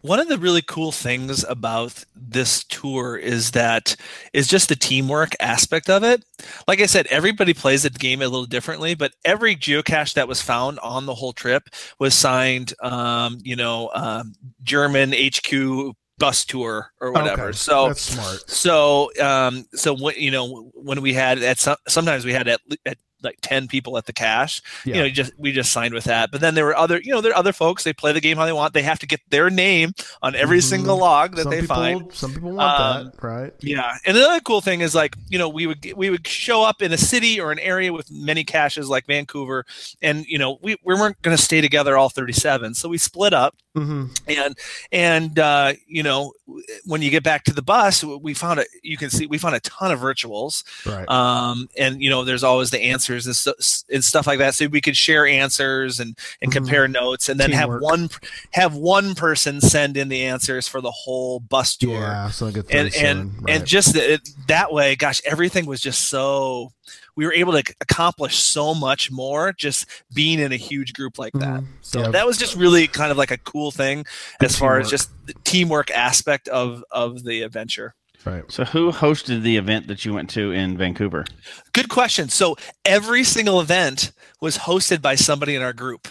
One of the really cool things about this tour is that is just the teamwork aspect of it. Like I said, everybody plays the game a little differently, but every geocache that was found on the whole trip was signed, um, you know, um, German HQ bus tour or whatever. Okay, So that's smart so um so when you know when we had at some, sometimes we had at, at like 10 people at the cache. Yeah. you know just we just signed with that. But then there were other you know there are other folks they play the game how they want. They have to get their name on every Mhm. single log that some they people find. some people want Um, that right. yeah, and the other cool thing is like you know we would we would show up in a city or an area with many caches like Vancouver, and you know we, we weren't going to stay together all thirty seven, so we split up, hmm and and uh, you know when you get back to the bus, we found a you can see we found a ton of virtuals, right. Um, and you know there's always the answers and, and stuff like that, so we could share answers and and Mhm. compare notes, and then Teamwork. have one have one person send in the answers for the whole bus tour yeah so get and and right. and just it, that way gosh everything was just so we were able to accomplish so much more just being in a huge group like that Mhm. so Yeah. that was just really kind of like a cool thing as far as just the teamwork aspect of of the adventure Right. So who hosted the event that you went to in Vancouver? Good question. So every single event was hosted by somebody in our group.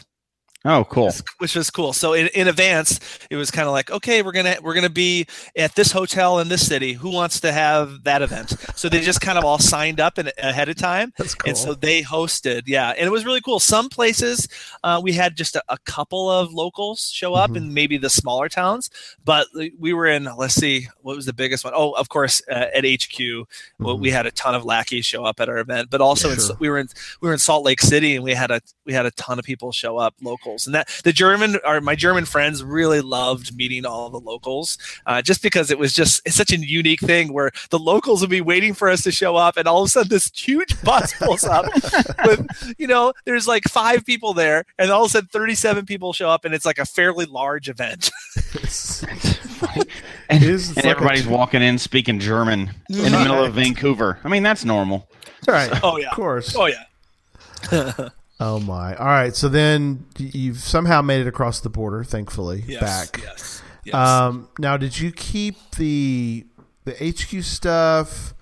Oh, cool. which was cool. So in, in advance, it was kind of like, okay, we're gonna we're gonna be at this hotel in this city. Who wants to have that event? So they just kind of all signed up in, ahead of time, That's cool. and so they hosted. Yeah, and it was really cool. Some places uh, we had just a, a couple of locals show up Mhm. in maybe the smaller towns, but we were in. Let's see, what was the biggest one? Oh, of course, uh, at HQ, well, Mhm. we had a ton of lackeys show up at our event, but also in, Sure. we were in we were in Salt Lake City, and we had a we had a ton of people show up, locals, and that the German or my German friends really loved meeting all the locals, uh, just because it was just it's such a unique thing where the locals would be waiting for us to show up, and all of a sudden this huge (laughs) bus pulls up with you know there's like five people there, and all of a sudden 37 people show up, and it's like a fairly large event. (laughs) And, It is and like a- everybody's walking in speaking German in the middle of Vancouver. I mean, that's normal. right. Oh yeah, Of course. oh yeah. (laughs) Oh my! All right, so then you've somehow made it across the border, thankfully, Yes, back. Yes. yes. Um, now, did you keep the the HQ stuff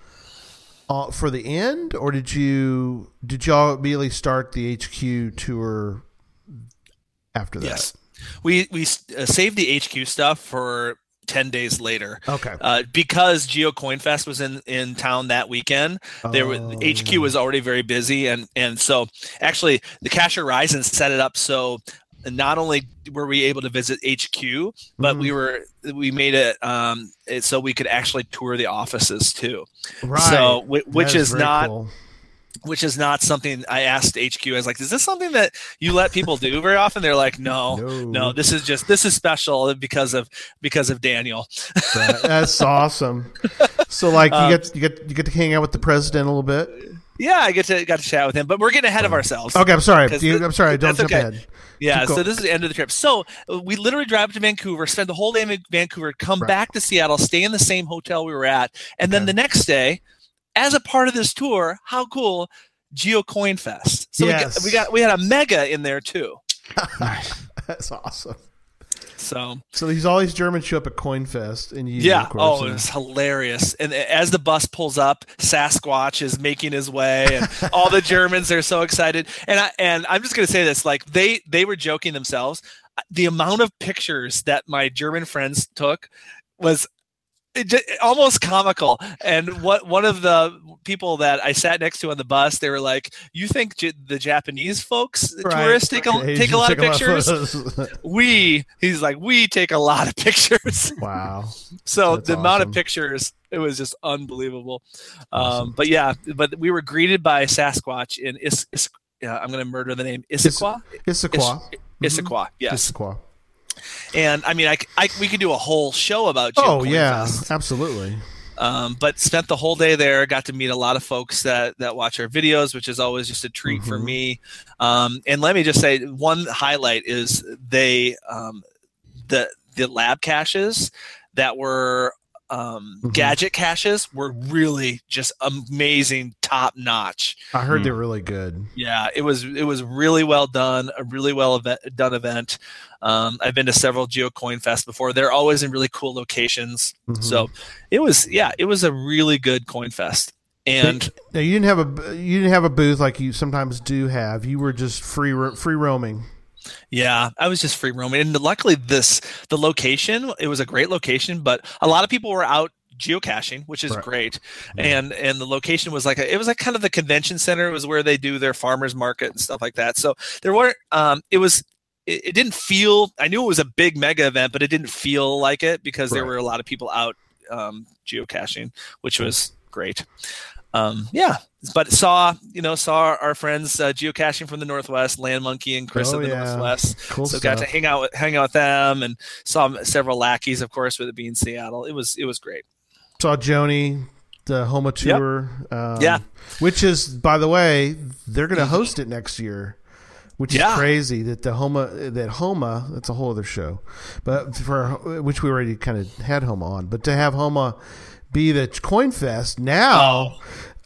uh, for the end, or did you did y'all immediately start the HQ tour after that? Yes, we we uh, saved the HQ stuff for ten days later. Okay. Uh, because Geo Coin Fest was in, in town that weekend, there were, Oh. HQ was already very busy, and and so actually the Cash Horizon set it up so not only were we able to visit HQ, but Mhm. we were we made it um so we could actually tour the offices too. right. So whi- which That is not cool. Which is not something I asked HQ. I was like, is this something that you let people do very often? They're like, no, No. no, this is just this is special because of because of Daniel. That- that's awesome. So, like, you Um, get you get you get to hang out with the president a little bit. Yeah, I get to got to chat with him, but we're getting ahead of ourselves. Okay, I'm sorry. You- I'm sorry. Don't jump okay. ahead. Yeah, so this is the end of the trip. So uh, we literally drive to Vancouver, spend the whole day in Vancouver, come Right. back to Seattle, stay in the same hotel we were at, and then Okay. the next day, as a part of this tour, how cool, Geo Coin Fest. So Yes. we, got, we got we had a mega in there too. (laughs) (laughs) That's awesome. So So these all these Germans show up at CoinFest, and you, yeah, of course, oh, and- it hilarious. And as the bus pulls up, Sasquatch is making his way, and all the Germans are so excited. And I and I'm just gonna say this: like they they were joking themselves. The amount of pictures that my German friends took was it j- almost comical. And what one of the people that I sat next to on the bus, they were like, "You think J- the Japanese folks, Right. tourists, take a Asians take a lot of pictures? photos. we, he's like, we take a lot of pictures." (laughs) wow. So That's the amount of pictures, it was just unbelievable. Awesome. Um, but yeah, but we were greeted by Sasquatch in Is. Is yeah, I'm going to murder the name Issaquah. Issaquah. Is- Issaquah, yes. Issaquah. And I mean, I, I- we could do a whole show about. Geo Oh Coin yeah, Fest. absolutely. Um, but spent the whole day there. Got to meet a lot of folks that that watch our videos, which is always just a treat for Mhm. me. Um, and let me just say, one highlight is they um, the the lab caches that were um, Mhm. gadget caches were really just amazing, top notch. I heard Hmm. they're really good. Yeah, it was it was really well done, a really well event, done event. Um, I've been to several GeoCoin Fest before. They're always in really cool locations. Mhm. So it was yeah, it was a really good coin fest. And Now you didn't have a you didn't have a booth like you sometimes do have. You were just free free roaming. Yeah, I was just free roaming. And luckily this the location, it was a great location, but a lot of people were out geocaching, which is Right. great. And and the location was like a, it was like kind of the convention center. It was where they do their farmers market and stuff like that. So there weren't um it was it, it didn't feel I knew it was a big mega event, but it didn't feel like it because there were a lot of people out um, geocaching, which was great. Um, yeah, but saw you know saw our friends uh, geocaching from the northwest, Land Monkey and Chris Oh, of the yeah. northwest. Cool so stuff. got to hang out with hang out with them and saw several lackeys, of course, with it being Seattle. It was it was great. Saw Joni, the Homa tour. Um, Yeah. Which is, by the way, they're going to host it next year. Which Yeah. is crazy that the Homa that Homa that's a whole other show, but for which we already kind of had Homa on, but to have Homa be the Coin Fest now, oh.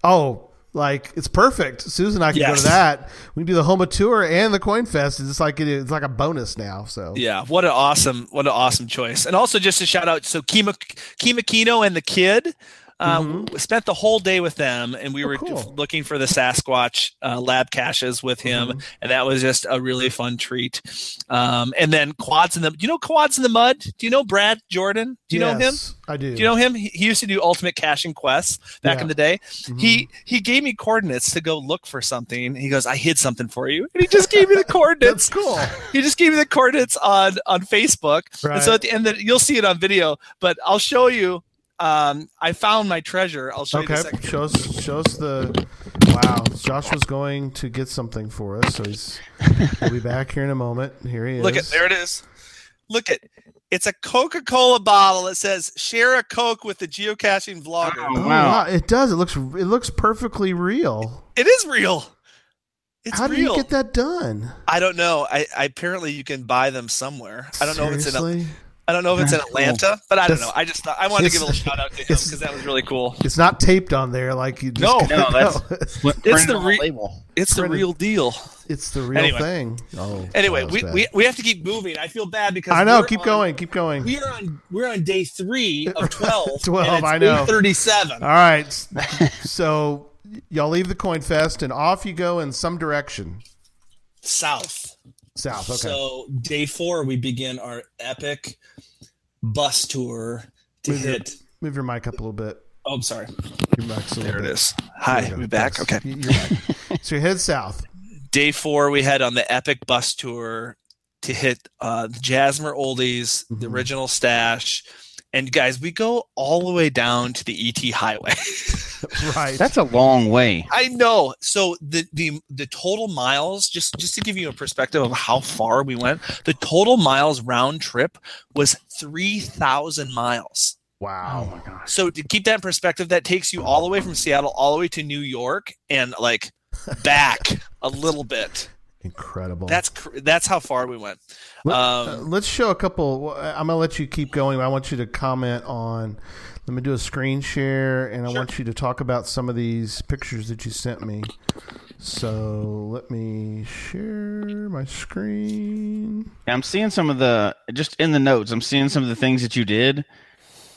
oh, like it's perfect. Susan and I can go to that. We can do the Homa tour and the Coin Fest. It's like it, it's like a bonus now. So Yeah, what an awesome, what an awesome choice. And also just a shout out, so Kima Kima Kino and the kid. Uh, we spent the whole day with them, and we Mm-hmm. Oh, were cool. looking for the Sasquatch uh, lab caches with him, Mm-hmm. and that was just a really fun treat. Um, and then quads in the, do you know quads in the mud? Do you know Brad Jordan? Do you know him? I do. Do you know him? He, he used to do ultimate caching quests back Yeah. in the day. Mhm. He he gave me coordinates to go look for something. He goes, "I hid something for you," and he just gave me the (laughs) coordinates. That's cool. He just gave me the coordinates on on Facebook. And so at the end, that you'll see it on video. But I'll show you. Um, I found my treasure. I'll show you Okay, in a second. show us show us the. Wow, Josh was going to get something for us, so he's. We'll be back here in a moment. Here he is. Look at there it is. Look at it's a Coca Cola bottle. It says "Share a Coke with the geocaching vlogger." Oh, Oh, wow. wow, it does. It looks it looks perfectly real. It is real. It's How do you get that done? I don't know. I, I apparently you can buy them somewhere. I don't know if it's in a, Seriously? I don't know if it's in Atlanta, but I don't That's- know. I just thought I wanted to give a little shout out to him because that was really cool. It's not taped on there like you. Just No, no, that's- (laughs) It's the on re- label. It's the real deal. it's the real Anyway. thing. Oh, Anyway, we, bad. we, we have to keep moving. I feel bad because I know. Keep on- going. Keep going. We are on we're on day three (laughs) of twelve. (laughs) 12, and it's I know. Thirty seven. All right. so y'all leave the Coin Fest and off you go in some direction. South. South. Okay. So day four, we begin our epic bus tour to Move your- hit. Move your mic up a little bit. Oh, I'm sorry. Your mic's a little There it bit. is. Hi, you go. we back. Yes. Okay. You- You're back. so you head south. Day four, we head on the epic bus tour to hit uh, the Jasmer Oldies, the Mhm. original stash. And guys, we go all the way down to the ET Highway. (laughs) Right. That's a long way. I know. So the the the total miles, just just to give you a perspective of how far we went, the total miles round trip was three thousand miles. wow. Oh my gosh. So to keep that in perspective, that takes you all the way from Seattle all the way to New York and like (laughs) back a little bit. Incredible. That's cr- that's how far we went. Let, um, uh, let's show a couple. I'm gonna let you keep going. I want you to comment on. Let me do a screen share, and I Sure. want you to talk about some of these pictures that you sent me. So let me share my screen. I'm seeing some of the just in the notes. I'm seeing some of the things that you did,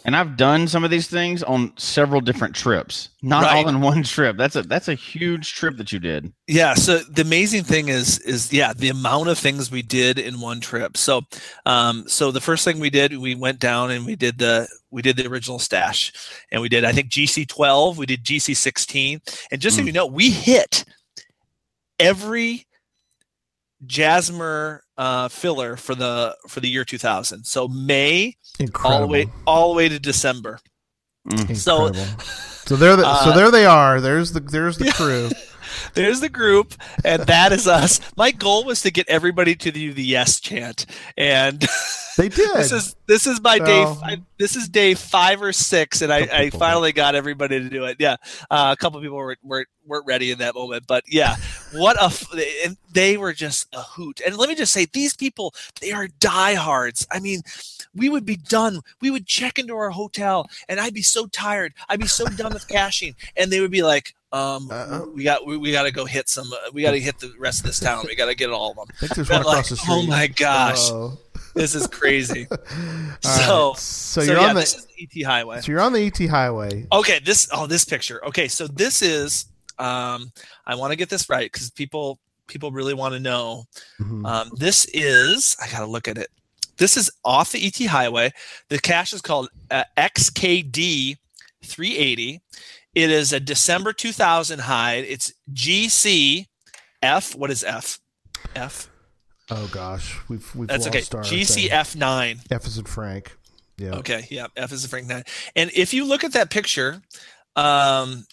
and I've done some of these things on several different trips, not Right. all in one trip. That's a that's a huge trip that you did. Yeah. So the amazing thing is, is yeah, the amount of things we did in one trip. So, um, so the first thing we did, we went down and we did the we did the original stash, and we did I think GC twelve, we did GC sixteen, and just so Mm. you know, we hit every Jasmer uh, filler for the for the year two thousand. So May Incredible. all the way all the way to December. Mm. So So there, the, so Uh, there they are. There's the there's the (laughs) crew. There's the group, and that is us. My goal was to get everybody to do the yes chant, and (laughs) They did. this is this is my day. Five, this is day five or six, and I, I finally got everybody to do it. Yeah, uh, a couple people were, weren't weren't ready in that moment, but yeah, what a f- and they were just a hoot. And let me just say, these people they are diehards. I mean. We would be done. We would check into our hotel, and I'd be so tired. I'd be so done with caching, and they would be like, "Um, Uh-uh. we got we, we got to go hit some. Uh, we got to hit the rest of this town. We got to get all of them." I think there's one across like, the street. oh my gosh, Oh. this is crazy. (laughs) So- right. so so you're yeah, on the this is the ET highway. so you're on the ET highway. Okay, this oh this picture. Okay, so this is um I want to get this right because people people really want to know. Mhm. Um, this is I gotta look at it. This is off the ET highway. The cache is called uh, XKD 380. It is a December 2000 hide. It's GCF. What is F? F. oh gosh, we've we've That's lost okay. GCF nine. F is in Frank. Yeah. Okay, yeah, F is a Frank nine. And if you look at that picture, um,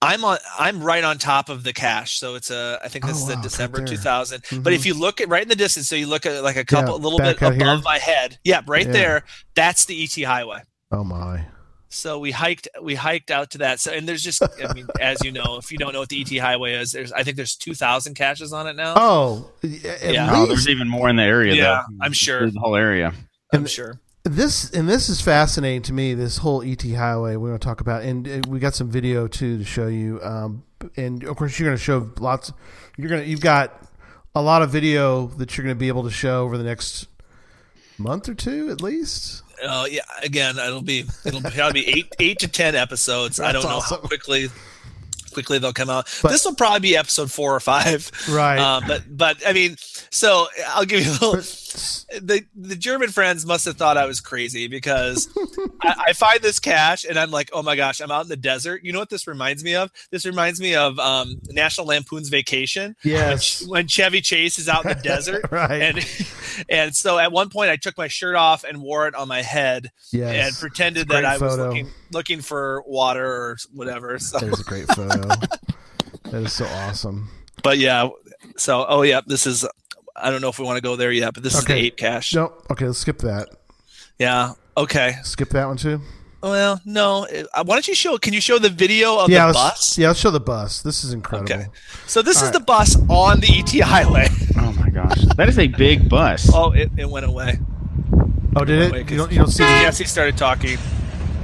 I'm on. I'm right on top of the cache. So it's a. I think this Oh, is wow, right December there. 2000. But Mhm. if you look at right in the distance, so you look at like a couple, a little bit above here. my head. Yeah, right Yeah. there. That's the ET highway. Oh my. So we hiked. We hiked out to that. So and there's just. I mean, (laughs) as you know, if you don't know what the ET highway is, there's. I think there's 2,000 caches on it now. Oh, Yeah. Oh, there's even more in the area. Yeah, though. I'm sure. Through the whole area. I'm and- sure. This and this is fascinating to me. This whole ET highway we're going to talk about, and uh, we got some video too to show you. Um, and of course, you're going to show lots. You're going to you've got a lot of video that you're going to be able to show over the next month or two at least. Uh, yeah, again, it'll be it'll probably be eight eight to ten episodes. I don't know awesome. how quickly quickly they'll come out. But- this will probably be episode four or five. Right. Uh, but but I mean, so I'll give you a little. But- The the German friends must have thought I was crazy because I, I find this cache and I'm like, oh my gosh, I'm out in the desert. You know what this reminds me of? This reminds me of um, National Lampoon's Vacation. when, Yes. when Chevy Chase is out in the (laughs) desert. right. And and so at one point I took my shirt off and wore it on my head yes. and pretended that I was looking looking for water or whatever. So, That is a great photo. (laughs) that is so awesome. but yeah, so oh yeah, this is. I don't know if we want to go there yet, but this is Okay. the ape cache. No, okay, let's skip that. Yeah. Okay. Skip that one too. Well, no. Uh, Why don't you show? Can you show the video of yeah, the let's, bus? yeah, let's show the bus. This is incredible. Okay. So this All is right. the bus on the ET highway. (laughs) Oh my gosh, that is a big bus. Oh, it, it went away. Oh, did Wait, it? 'cause You don't, you don't see? The, Jesse started talking.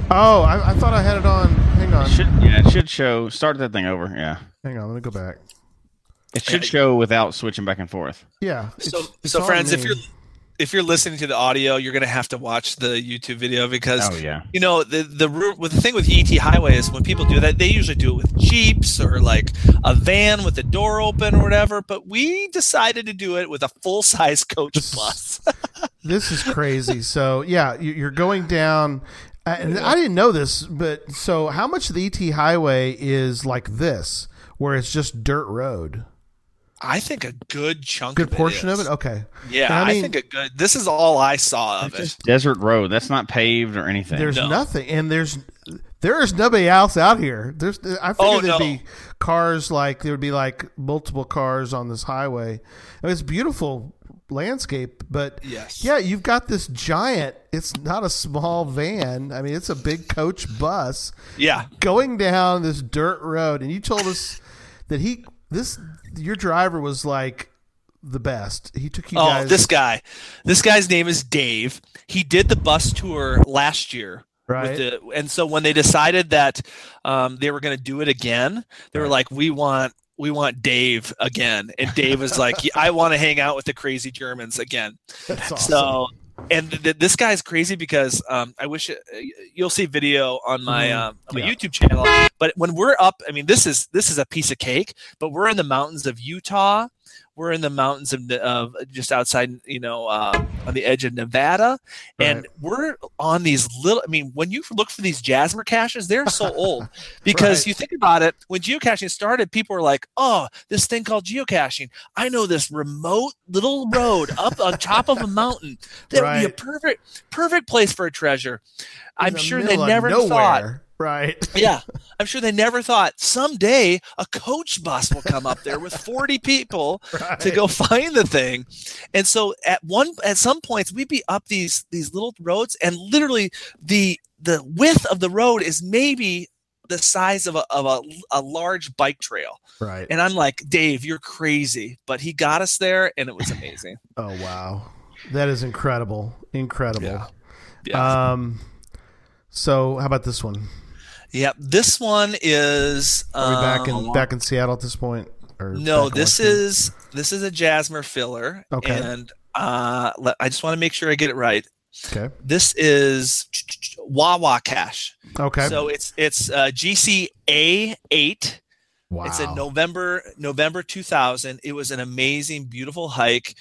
oh, I, I thought I had it on. Hang on. It should yeah, it should show. Start that thing over. Yeah, Hang on. Let me go back. It should show without switching back and forth. Yeah. So, it's- it's so friends, if you're if you're listening to the audio, you're gonna have to watch the YouTube video because Oh yeah, you know the the with the thing with ET Highway is when people do that, they usually do it with jeeps or like a van with the door open or whatever. But we decided to do it with a full size coach This- bus. (laughs) This is crazy. so yeah, you- you're going down. And I didn't know this, but so how much of the ET highway is like this, where it's just dirt road? I think a good chunk. Good of it portion is. of it. Okay. Yeah, And I I, mean- think a good. This is all I saw of it. desert road. That's not paved or anything. There's No. nothing, and there's there is nobody else out here. There's I figured Oh, there'd no. be cars like there would be like multiple cars on this highway. I mean, it's beautiful landscape, but Yes. yeah, you've got this giant. It's not a small van. I mean, it's a big coach bus Yeah, going down this dirt road, and you told us that he this your driver was like the best. He took you Oh, guys. this guy. This guy's name is Dave. He did the bus tour last year. Right. The, and so when they decided that um, they were going to do it again, they were like, "We want, we want Dave again." And Dave was like, "I want to hang out with the crazy Germans again." (laughs) That's awesome. So, and th- this guy's crazy because um, I wish it, you'll see video on my Mhm. um, on my Yeah. YouTube channel. But when we're up, I mean, this is this is a piece of cake. But we're in the mountains of Utah. We're in the mountains of, of just outside, you know, uh, on the edge of Nevada, and we're on these little. I mean, when you look for these Jasmer caches, they're so (laughs) old because Right. you think about it. When geocaching started, people were like, "Oh, this thing called geocaching. I know this remote little road up on top of a mountain that would be a perfect, perfect place for a treasure." I'm sure they never thought. Right. (laughs) Yeah, I'm sure they never thought someday a coach bus will come up there with 40 people right. to go find the thing. And so at one at some points we'd be up these these little roads and literally the the width of the road is maybe the size of a of a, a large bike trail. Right. And I'm like, "Dave, you're crazy." But he got us there and it was amazing. (laughs) Oh wow, that is incredible, incredible. Yeah. Yeah. Um, so how about this one? Yep. This one is Are we back um, in back in Seattle at this point? Or No, this is this is a Jasmer filler. Okay. And uh, let, I just want to make sure I get it right. okay. This is Wawa Cash. Okay. So it's it's uh, GCA eight. Wow. It's in November November 2000. It was an amazing, beautiful hike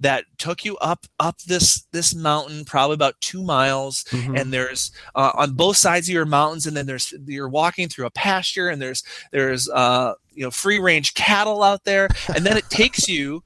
that took you up up this this mountain, probably about two miles. Mhm. And there's uh, on both sides of your mountains, and then there's you're walking through a pasture, and there's there's uh, you know free range cattle out there, and then it takes you.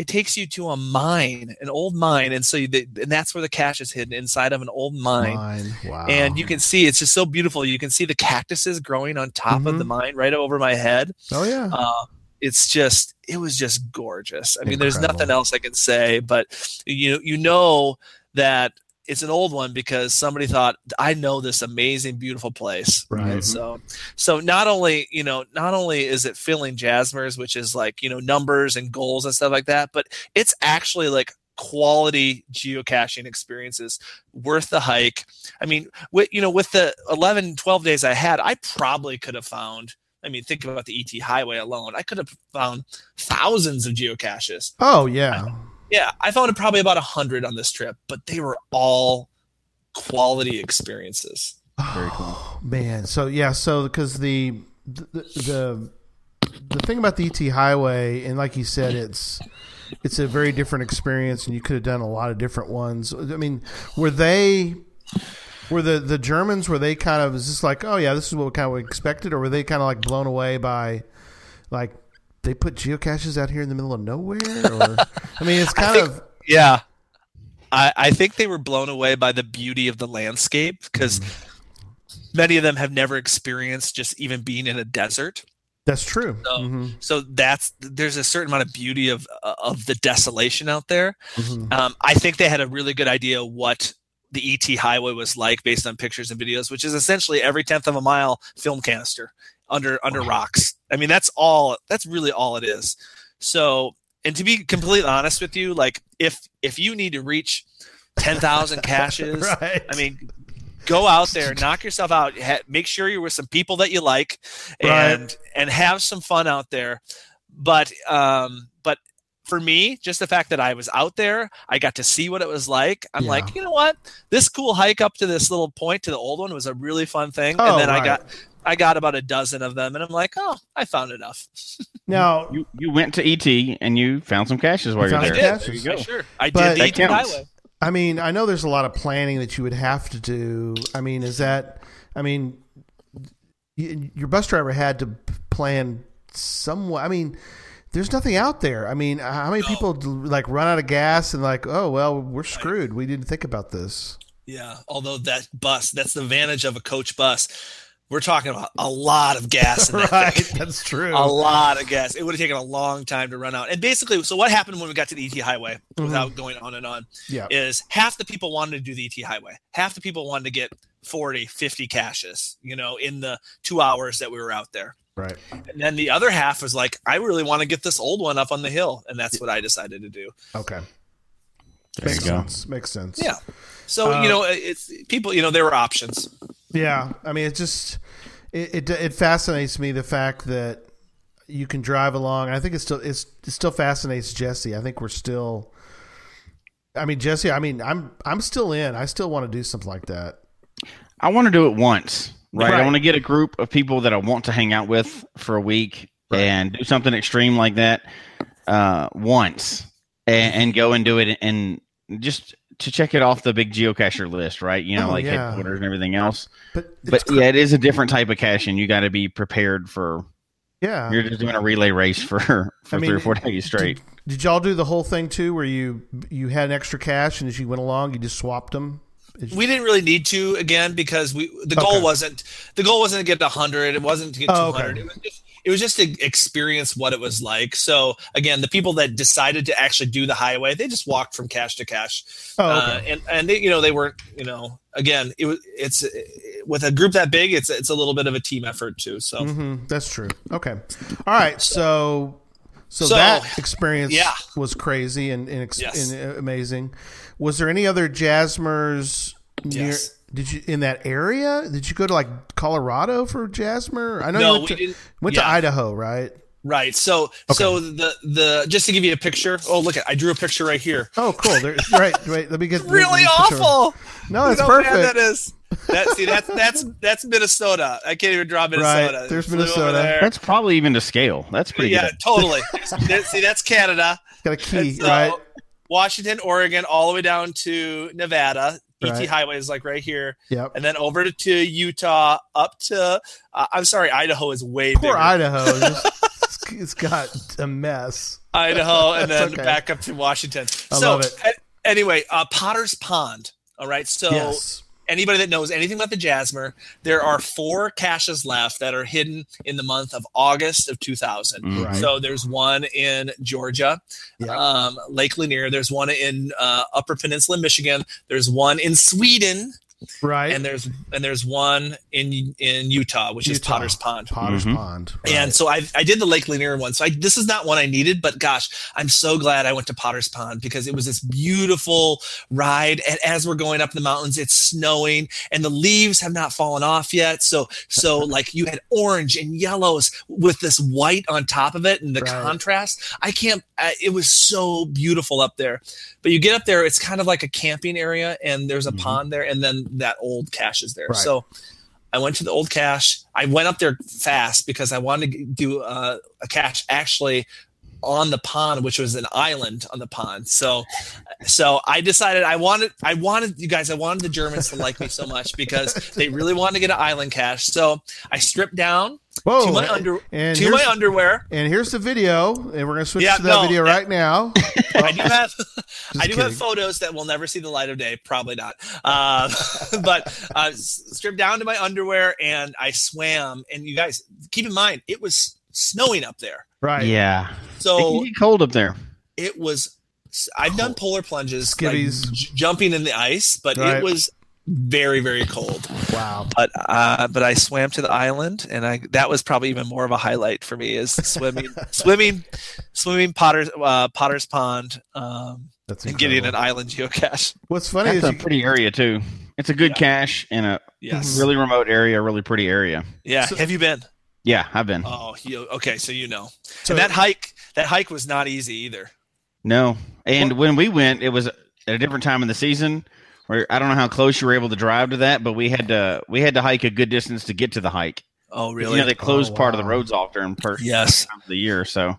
It takes you to a mine, an old mine, and so you, and that's where the cache is hidden inside of an old mine Mine. Wow. and you can see it's just so beautiful. You can see the cactuses growing on top of Mhm. the mine right over my head. Oh yeah. Uh, it's just it was just gorgeous. I mean, there's nothing else I can say, but you you know that it's an old one because somebody thought I know this amazing, beautiful place. Right. Mm-hmm. So so not only you know not only is it filling Jasmers, which is like you know numbers and goals and stuff like that, but it's actually like quality geocaching experiences worth the hike i mean with you know with the 11 12 days i had i probably could have found i mean think about the et highway alone i could have found thousands of geocaches Oh yeah. Yeah i found probably about 100 on this trip but they were all quality experiences Very (sighs) cool. Man, so yeah, so because the, the the the thing about the ET Highway, and like you said, it's it's a very different experience, and you could have done a lot of different ones. I mean, were they were the the Germans were they kind of was just like, oh yeah, this is what we kind of expected, or were they kind of like blown away by like they put geocaches out here in the middle of nowhere? Or I mean, it's (laughs) kind think- of Yeah. I, I think they were blown away by the beauty of the landscape because many of them have never experienced just even being in a desert. that's true. So- Mhm, So that's there's a certain amount of beauty of of the desolation out there. mhm. Um, I think they had a really good idea what the ET highway was like based on pictures and videos, which is essentially every tenth of a mile film canister under under rocks. I mean, that's all. That's really all it is. So, and to be completely honest with you, like if if you need to reach ten thousand (laughs) caches, right. I mean, go out there, knock yourself out. Ha- make sure you're with some people that you like, Right. and and have some fun out there. But um, but for me, just the fact that I was out there, I got to see what it was like. I'm Yeah. like, you know what? This cool hike up to this little point to the old one was a really fun thing. Oh, and then I got I got about a dozen of them, and I'm like, oh, I found enough. (laughs) now You you went to ET and you found some caches while You you're there. some caches. There you I go. sure, I But- did the That ET counts. highway. I mean, I know there's a lot of planning that you would have to do. I mean, is that? I mean, y- your bus driver had to plan somewhat. I mean, there's nothing out there. I mean, how many people like run out of gas and like, oh well, we're screwed. We didn't think about this. Yeah, although that bus, that's the advantage of a coach bus. We're talking about a lot of gas in that (laughs) right, thing. that's true. A lot of gas. It would have taken a long time to run out. And basically, so what happened when we got to the ET highway, mm-hmm. without going on and on, Yeah, is half the people wanted to do the ET highway. Half the people wanted to get 40, 50 caches, you know, in the two hours that we were out there. right. And then the other half was like, I really want to get this old one up on the hill. And that's what I decided to do. Okay, There makes you go. sense. Makes sense. Yeah. So, Uh, you know, it's people, you know, there were options. Yeah, I mean, it just it, it it fascinates me the fact that you can drive along. I think it still it's, it still fascinates Jesse. I think we're still. I mean, Jesse. I mean, I'm I'm still in. I still want to do something like that. I want to do it once, right? Right. I want to get a group of people that I want to hang out with for a week Right. and do something extreme like that uh, once, and, and go and do it, and just to check it off the big geocacher list, right? You know, Oh, like yeah. headquarters and everything else. But But yeah, it is a different type of caching. You got to be prepared for. yeah. You're just doing a relay race for for I mean, three or four days straight. Did, did y'all do the whole thing too, where you you had an extra cache and as you went along, you just swapped them? We didn't really need to again because we the goal Okay. wasn't the goal wasn't to get 100 it wasn't to get Oh, 200 okay. it was just it was just to experience what it was like so again the people that decided to actually do the highway they just walked from cache to cache Oh, uh, and and they you know they weren't you know again it was it's with a group that big it's it's a little bit of a team effort too so hmm that's true. Okay. All right. So, so, So, that experience yeah. was crazy and, and, ex- Yes. and uh, amazing. Was there any other Jasmers near? Yes. Did you in that area? Did you go to like Colorado for Jasmer? I know No, you went, we to, didn't- went to. Idaho, right? right so so the the just to give you a picture oh look at i drew a picture right here Oh, cool. There, right. Wait. Let me get (laughs) really let me picture- awful No, You it's know how bad perfect. that is. That see that's that's that's Minnesota. I can't even draw Minnesota. there's Flew Minnesota. there. That's probably even to scale. That's pretty yeah, good. totally. (laughs) There- see, that's Canada. Got a key, So, uh, right? Washington, Oregon, all the way down to Nevada. ET Right. Highway is like right here, Yep. and then over to, Utah, up to uh, I'm sorry, Idaho is way Poor bigger. Idaho. (laughs) It's- it's got a mess. Idaho, (laughs) and then okay. back up to Washington. I so love it. a- anyway, uh, Potter's Pond. All right, so yes. Anybody that knows anything about the Jasmer, there are four caches left that are hidden in the month of August of 2000. Mhm. Right. So there's one in Georgia, Yeah. um, Lake Lanier. There's one in uh, Upper Peninsula, Michigan. There's one in Sweden, Right. and there's and there's one in in Utah, which is Potter's Pond. Potter's Mhm. Pond. And so I I did the Lake Lanier one. So I, this is not one I needed, but gosh, I'm so glad I went to Potter's Pond because it was this beautiful ride. And as we're going up the mountains, it's snowing and the leaves have not fallen off yet. So so (laughs) like you had orange and yellows with this white on top of it and the Right. contrast. I can't. I, it was so beautiful up there. But you get up there, it's kind of like a camping area, and there's a Mhm. pond there, and then that old cache is there. Right. So I went to the old cache. I went up there fast because I wanted to do uh, a cache actually on the pond, which was an island on the pond. So, so I decided I wanted, I wanted you guys, I wanted the Germans to like me so much because they really wanted to get an island cache. So I stripped down Whoa. to my under, and to my underwear. and here's the video, and we're gonna switch Yeah, to that no, video right now. (laughs) I do have, (laughs) I do kidding. have photos that will never see the light of day. Probably not. Uh, (laughs) but uh, stripped down to my underwear and I swam. And you guys keep in mind, it was snowing up there. Right. Yeah. So can cold up there. it was i've done polar plunges like, j- jumping in the ice but Right. it was very very cold Wow. but uh but i swam to the island and i that was probably even more of a highlight for me is (laughs) swimming swimming swimming potter's uh potter's pond um That's and getting an island geocache What's funny That's is a you, pretty area too. It's a good Yeah. cache in a yes really remote area, really pretty area. yeah So- have you been Yeah, I've been. oh you, okay so you know so, and that hike that hike was not easy either No. And when we went, it was at a different time in the season where I don't know how close you were able to drive to that, but we had to we had to hike a good distance to get to the hike. oh You really know, they closed Oh, part of the roads off during first yes time of the year. So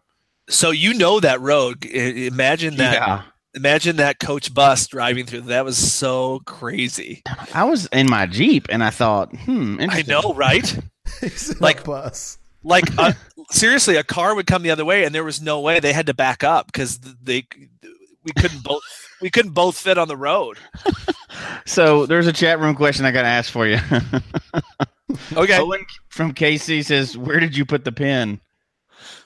so you know that road imagine that yeah, imagine that coach bus driving through that was so crazy I was in my Jeep and I thought, hmm, i interesting. know right It's a (laughs) like- bus. like uh, (laughs) seriously a car would come the other way and there was no way they had to back up because they we couldn't both we couldn't both fit on the road (laughs) So there's a chat room question I got to ask for you. okay Owen from KC says, "Where did you put the pin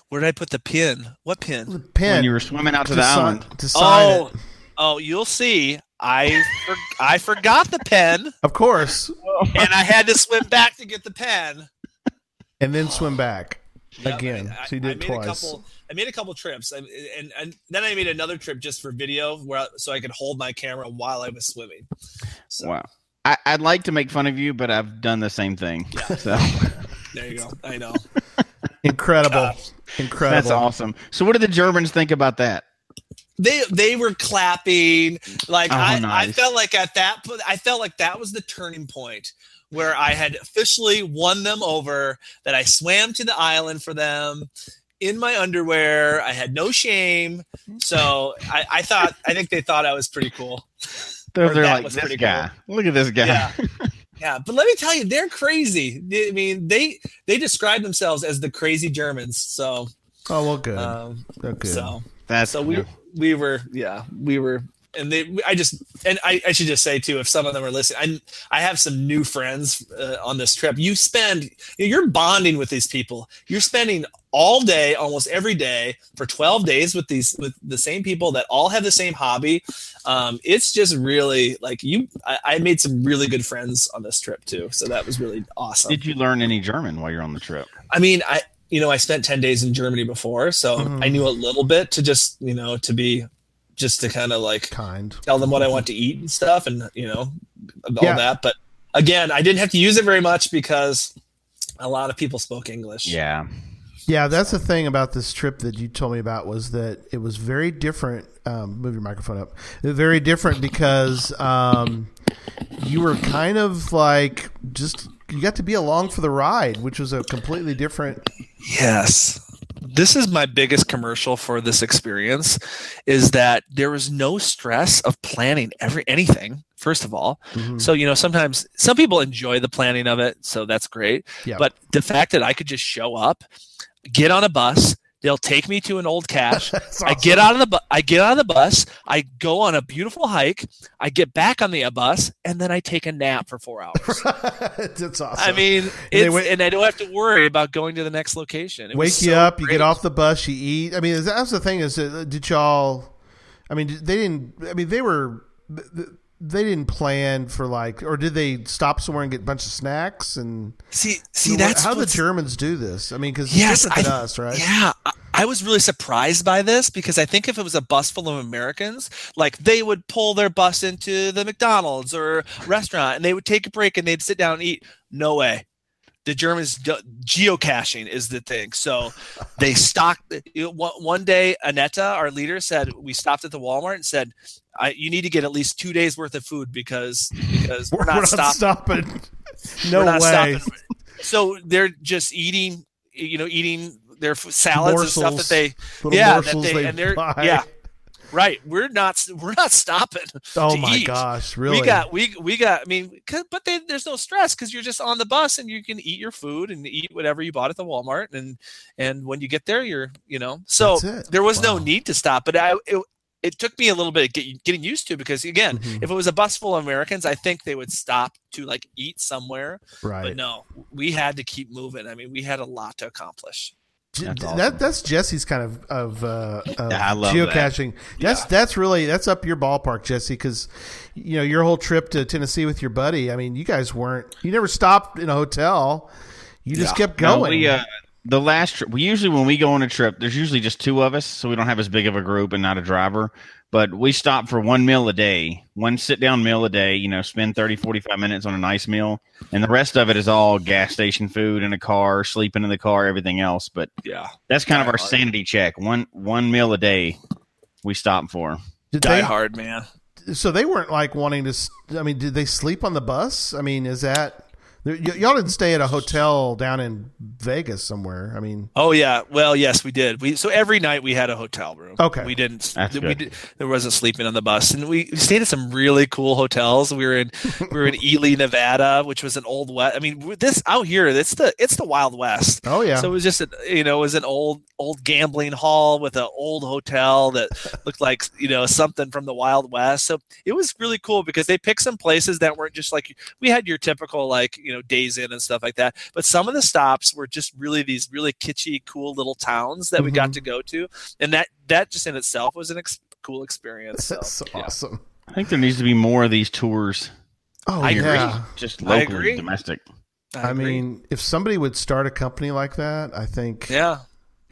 where did i put the pin what pin The pin. when you were swimming out to, to, the sign, island?" to sign oh it. oh you'll see i for, i forgot the pen Of course. and i had to swim back to get the pen And then swim back. Yep, Again. I, So you did made twice. Couple, I made a couple trips, and, and and then I made another trip just for video, where so I could hold my camera while I was swimming. So Wow. I, I'd like to make fun of you, but I've done the same thing. Yeah. (laughs) So there you go. I know. (laughs) Incredible. Uh, Incredible. that's awesome. So, what did the Germans think about that? They they were clapping like Oh, I, I felt like at that po- I felt like that was the turning point where I had officially won them over. That I swam to the island for them in my underwear. I had no shame. So I, I thought I think they thought I was pretty cool. They're, they're like, was this pretty guy. Look at this guy. Yeah. (laughs) Yeah, but let me tell you, they're crazy. I mean, they they describe themselves as the crazy Germans. So, Oh well good. um, good. so That's so we we were yeah we were and they I just and I, I should just say too if some of them are listening I I have some new friends uh, on this trip. You spend you're bonding with these people. You're spending all day almost every day for 12 days with these with the same people that all have the same hobby. Um, it's just really like you I, I made some really good friends on this trip too. So that was really awesome. Did you learn any German while you're on the trip? I mean, I you know I spent ten days in Germany before, so Mhm. I knew a little bit to just you know to be just to kind of like kind. tell them what I want to eat and stuff, and you know all Yeah. that. But again, I didn't have to use it very much because a lot of people spoke English. Yeah. Yeah, that's the thing about this trip that you told me about was that it was very different. Um, move your microphone up. Very different because um, you were kind of like just you got to be along for the ride, which was a completely different. Yes. This is my biggest commercial for this experience is that there was no stress of planning every anything first of all. Mhm. So, you know, sometimes some people enjoy the planning of it, so that's great. Yeah. But the fact that I could just show up, get on a bus, they'll take me to an old cache. (laughs) That's I get out of the bu- I get out of the bus, I go on a beautiful hike, I get back on the uh, bus, and then I take a nap for 4 (laughs) hours. that's awesome. I mean, it's, wait- and I don't have to worry about going to the next location. It wake was you so up, you get off the bus, you eat. I mean, that's the thing is, uh, did y'all? I mean, they didn't. I mean, they were. They didn't plan for like, or did they stop somewhere and get a bunch of snacks and? See, see, You know, that's how the Germans do this. I mean, because Yes, different than I- us, right? Yeah, I- I was really surprised by this because I think if it was a bus full of Americans, like they would pull their bus into the McDonald's or restaurant and they would take a break and they'd sit down and eat. No way. The Germans geocaching is the thing. So they stocked. you know, One day, Aneta, our leader, said we stopped at the Walmart and said, I, "You need to get at least two days worth of food because (laughs) because we're, not, stopping." stopping. (laughs) no We're not way. stopping. So they're just eating, you know, eating their salads and stuff that they, yeah, that morsels they, they and they're, buy. yeah, right. We're not, we're not stopping. (laughs) Oh my eat. gosh! Really? We got, we, we got. I mean, but they, there's no stress because you're just on the bus and you can eat your food and eat whatever you bought at the Walmart and and when you get there, you're, you know, so there was Wow. no need to stop. But I, it, it took me a little bit of get, getting used to because again, Mhm. if it was a bus full of Americans, I think they would stop to like eat somewhere. right. But no, we had to keep moving. I mean, we had a lot to accomplish. J- That's that that's Jesse's kind of of, uh, (laughs) of Yeah, I love that. geocaching. That's that's really that's up your ballpark, Jesse, because you know your whole trip to Tennessee with your buddy. I mean, you guys weren't you never stopped in a hotel. You just kept No, going. we, uh, the last trip, we usually when we go on a trip, there's usually just two of us, so we don't have as big of a group and not a driver. But we stop for one meal a day, one sit down meal a day. You know, spend 30, 45 minutes on a nice meal, and the rest of it is all gas station food in a car, sleeping in the car, everything else. But Yeah, that's kind of our hard. sanity check. One one meal a day, we stop for. Did die they, hard, man. so they weren't like wanting to. i mean, did they sleep on the bus? I mean, is that y- y'all didn't stay at a hotel down in Vegas somewhere? I mean, Oh yeah, well yes, we did. We so every night we had a hotel room. Okay. we didn't. That's we good. did, there wasn't sleeping on the bus, and we stayed at some really cool hotels. We were in (laughs) we were in Ely, Nevada, which was an old west. I mean, this out here, it's the it's the Wild West. oh yeah, So it was just, a, you know, it was an old, old gambling hall with an old hotel that (laughs) looked like, you know, something from the Wild West. So it was really cool because they picked some places that weren't just like we had your typical like, you know, Days in and stuff like that. But some of the stops were just really these really kitschy, cool little towns that we got to mm-hmm. go to, and that that just in itself was an ex- cool experience. So, that's so yeah. awesome. I think there needs to be more of these tours. Oh I agree. yeah. Just I local, agree. domestic. I, agree. mean, if somebody would start a company like that, I think yeah,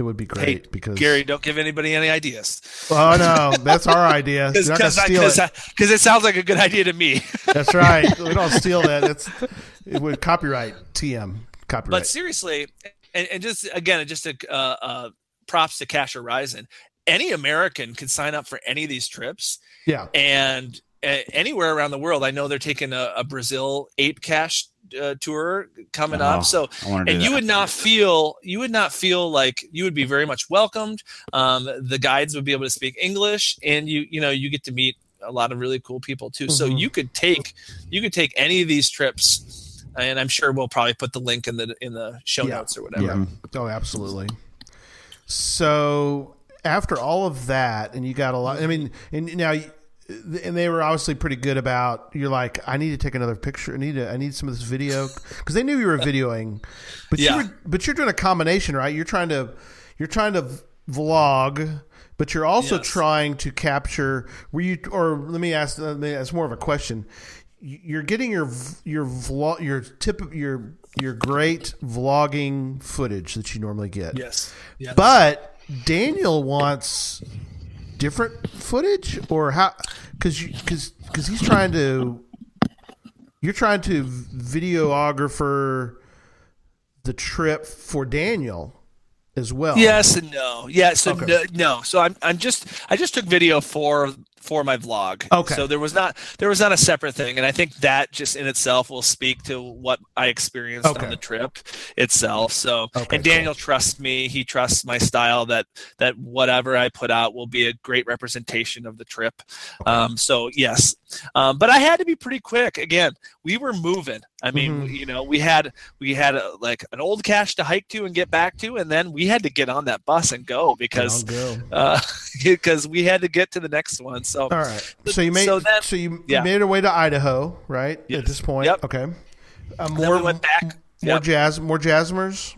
it would be great Hey, because Gary, don't give anybody any ideas Oh no, that's our idea. (laughs) You're not gonna steal it. because it sounds like a good idea to me. (laughs) That's right. We don't (laughs) steal that. It's it would copyright TM copyright. But seriously, and, and just again, just a uh, uh, props to Cache Horizon. Any American can sign up for any of these trips, yeah, and uh, anywhere around the world. I know they're taking a, a Brazil ape cache uh, tour coming Oh, up. So I want and that. you would not feel you would not feel like you would be very much welcomed um, the guides would be able to speak english and you you know you get to meet a lot of really cool people too so Mhm. you could take you could take any of these trips and i'm sure we'll probably put the link in the in the show Yeah. notes or whatever yeah. Oh, absolutely. So after all of that, and you got a lot. I mean, and now. And they were obviously pretty good about. You're like, I need to take another picture. I need to. I need some of this video (laughs) because they knew you were videoing, but Yeah. you were. But you're doing a combination, right? You're trying to. You're trying to vlog, but you're also Yes. trying to capture. Were you? Or let me ask. Let me ask more of a question. You're getting your your vlog your tip your your great vlogging footage that you normally get. yes yeah But Daniel wants different footage or how you cuz cuz he's trying to you're trying to videographer the trip for Daniel as well. Yes and no. Yes so Okay. no, no. So I'm I'm just I just took video for for my vlog. Okay. So there was not there was not a separate thing, and I think that just in itself will speak to what I experienced Okay. on the trip itself. So Okay, and Daniel trusts me. He trusts my style. That that whatever I put out will be a great representation of the trip. Um, so yes, um, but I had to be pretty quick. Again, we were moving. I mean, Mhm. you know, we had we had a, like an old cache to hike to and get back to, and then we had to get on that bus and go because I'll uh, (laughs) because we had to get to the next one. So All right. So you made So so, you yeah. made your way to Idaho, right? At this point. Yep. Okay. Uh, more we went back. more Yep. jazz more Jasmers.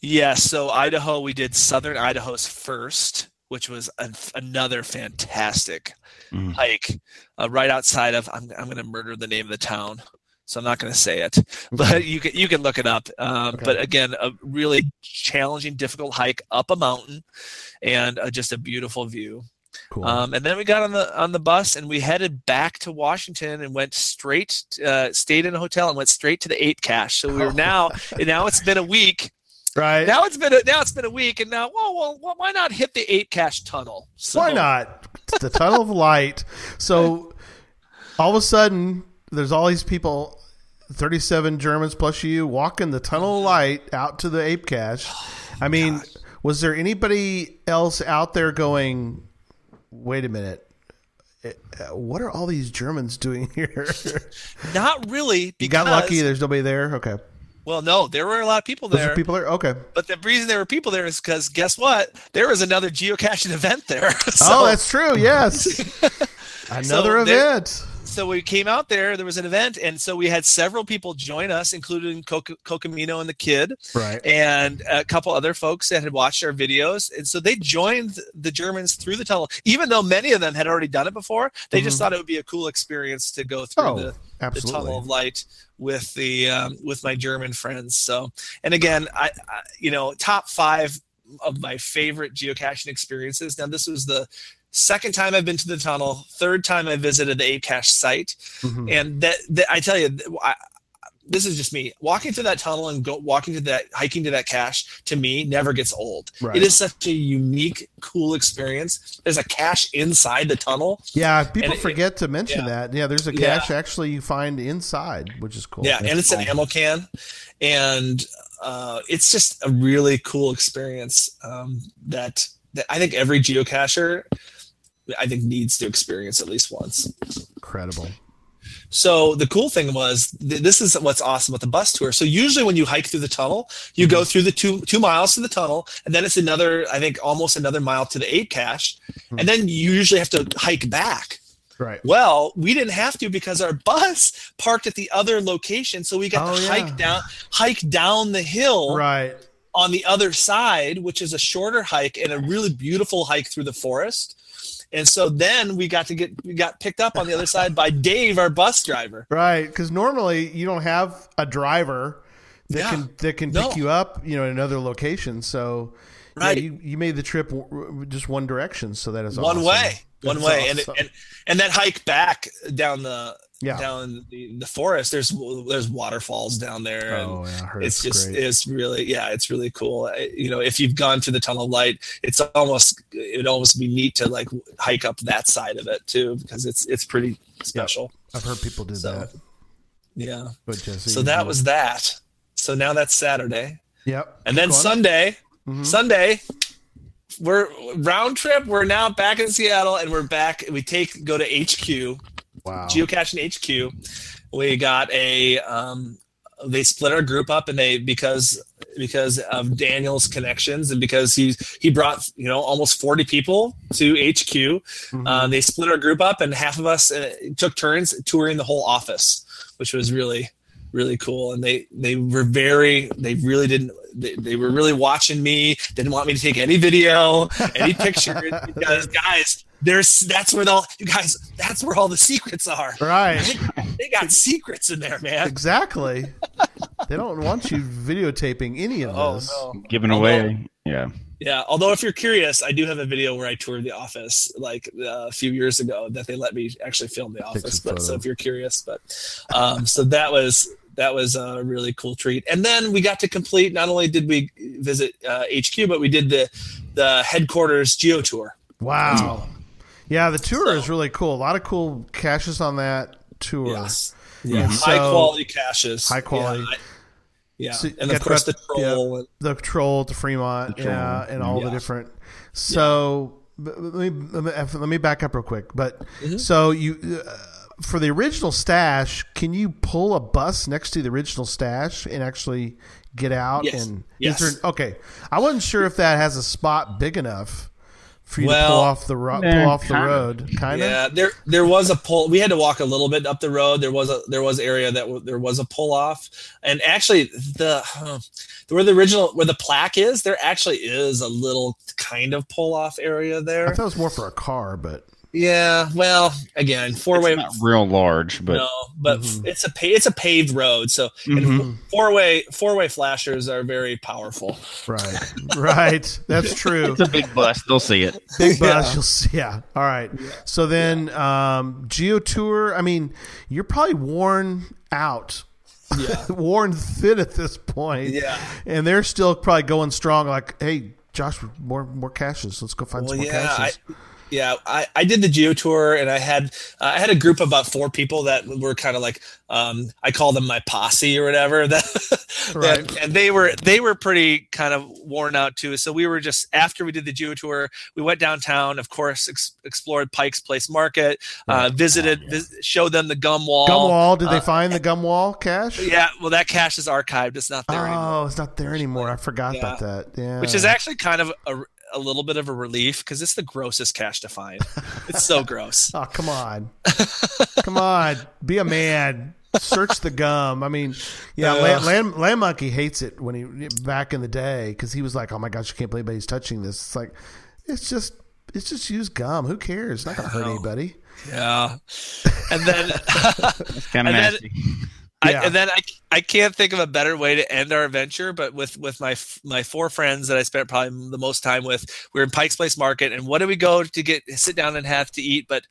Yeah, so Idaho, we did Southern Idaho's first, which was an, another fantastic Mhm. hike uh, right outside of. I'm I'm going to murder the name of the town, so I'm not going to say it, (laughs) but you can you can look it up. Um, Okay. But again, a really challenging, difficult hike up a mountain, and uh, just a beautiful view. Cool. Um, and then we got on the on the bus and we headed back to Washington and went straight, uh, stayed in a hotel and went straight to the Ape Cache. So we were now, (laughs) and now it's been a week. right. Now it's been a, now it's been a week, and now, well, well, well why not hit the Ape Cache tunnel? So, Why not? It's the tunnel of light. So (laughs) all of a sudden, there's all these people, 37 Germans plus you, walking the tunnel of light out to the ape cache. I mean, was there anybody else out there going, wait a minute? eh, uh, What are all these Germans doing (laughs) here? Not really. Because, you got lucky. There's nobody there. Okay, Well, no, there were a lot of people those there. are people there. Okay. But the reason there were people there is because guess what? There was another geocaching (laughs) event there. (laughs) so, oh, that's true. Yes, another So there- event. So we came out there. There was an event, and so we had several people join us, including Coca- Cocamino and the kid. Right. and a couple other folks that had watched our videos. And so they joined the Germans through the tunnel, even though many of them had already done it before. They just thought it would be a cool experience to go through Mm-hmm. Oh, the, the tunnel of light with the um, with my German friends. So, and again, I, I you know top five of my favorite geocaching experiences. Now this was the second time I've been to the tunnel, third time I visited the Ape Cache site, Mhm. and that, that I tell you, I, this is just me walking through that tunnel and go walking to that hiking to that cache to me never gets old. Right. It is such a unique, cool experience. There's a cache inside the tunnel. Yeah, people And it- forget to mention yeah. that. Yeah, there's a Yeah. cache actually you find inside, which is cool. Yeah, and it's an ammo can, and uh, it's just a really cool experience um, that that I think every geocacher, I think, needs to experience at least once. incredible. So the cool thing was th- this is what's awesome with the bus tour. So usually when you hike through the tunnel, you go mm-hmm. through the two two miles to the tunnel, and then it's another, I think, almost another mile to the ape cache, mm-hmm. and then you usually have to hike back. Right. Well, we didn't have to because our bus parked at the other location, so we got Oh, to yeah. hike down hike down the hill Right. on the other side, which is a shorter hike and a really beautiful hike through the forest. And so then we got to get we got picked up on the other side by Dave, our bus driver. Right. Because normally you don't have a driver that Yeah. can that can No. pick you up, you know, in another location. So yeah, Right. you, you made the trip w- w- just one direction, so that is one awesome. way one That's way and, it, and and that hike back down the Yeah. down the, the forest there's there's waterfalls down there and Oh, yeah, it's it's just great. it's really yeah it's really cool I- you know if you've gone to the tunnel of light it's almost it'd almost be neat to like hike up that side of it too because it's it's pretty special I've heard people do So, that. yeah But Jesse, so that do- was that so now that's saturday Yep. and then sunday Mhm. Sunday, we're round trip. We're now back in Seattle, and we're back. We take go to HQ, Wow. geocaching HQ. We got a. Um, they split our group up, and they because because of Daniel's connections, and because he he brought you know almost forty people to HQ. Mhm. Uh, they split our group up, and half of us uh, took turns touring the whole office, which was really really cool. And they they were very they really didn't they, they were really watching me. Didn't want me to take any video, any (laughs) pictures because guys, there's that's where the you guys that's where all the secrets are. right. They got secrets in there, man. exactly. (laughs) they don't want you videotaping any of Oh this. no. Giving Although- away. Yeah. Yeah, although if you're curious, I do have a video where I toured the office like uh, a few years ago that they let me actually film the office. some But so if you're curious, but um, so that was that was a really cool treat. And then we got to complete. Not only did we visit uh, HQ, but we did the the headquarters geo tour. Wow. Yeah, the tour So- is really cool. A lot of cool caches on that tour. Yes, And yeah, high quality caches, High quality. Yeah, I- yeah. So and of course the to- yeah. troll. and- the troll to Fremont, The troll. yeah, and all the different. So but let me let me let me back up real quick. But Mm-hmm. so you uh, for the original stash, can you pull a bus next to the original stash and actually get out? Yes. And Yes. is there okay? I wasn't sure if that has a spot big enough for you to pull off the ro- pull off the kinda. road, kind of. Yeah, there there was a pull. We had to walk a little bit up the road. There was a there was area that w- there was a pull off, and actually the huh, where the original where the plaque is, there actually is a little kind of pull off area there. I there. thought it was more for a car, but Yeah, well, again, four way not real large, but no, but Mhm. it's a pa- it's a paved road, so Mhm. four way four way flashers are very powerful. right, right. That's (laughs) true. it's a big bus. They'll see it. Big bus, Yeah. you'll see. Yeah. All right. So then, um, Geo Tour. I mean, you're probably worn out, Yeah, (laughs) worn thin at this point. yeah. And they're still probably going strong. Like, hey, Josh, more more caches. Let's go find Well, some more yeah, I, caches. Yeah. I, I did the geo tour, and I had uh, I had a group of about four people that were kind of like um, I call them my posse or whatever. (laughs) That, Right. that- and they were they were pretty kind of worn out too. So we were just after we did the geo tour, we went downtown. Of course, ex- explored Pike's Place Market, uh, visited, vis- showed them the gum wall. Gum wall. Did they uh, find the gum wall cache? Yeah, well, that cache is archived. It's not there anymore. Oh, it's not there anymore. I forgot Yeah. about that. Yeah. which is actually kind of a, a little bit of a relief because it's the grossest cache to find. It's so (laughs) gross. Oh, come on. (laughs) come on. Be a man. Search the gum. I mean, yeah, Uh. Land, Land, Land Monkey hates it when he back in the day because he was like, "Oh my gosh, you can't believe anybody's touching this." It's like, it's just, it's just used gum. Who cares? It's not gonna hurt anybody. Yeah, and then (laughs) It's kind of And then- nasty. I, and then I, I can't think of a better way to end our adventure. But with with my my four friends that I spent probably the most time with, we are in Pikes Place Market, and what do we go to get sit down and have to eat? But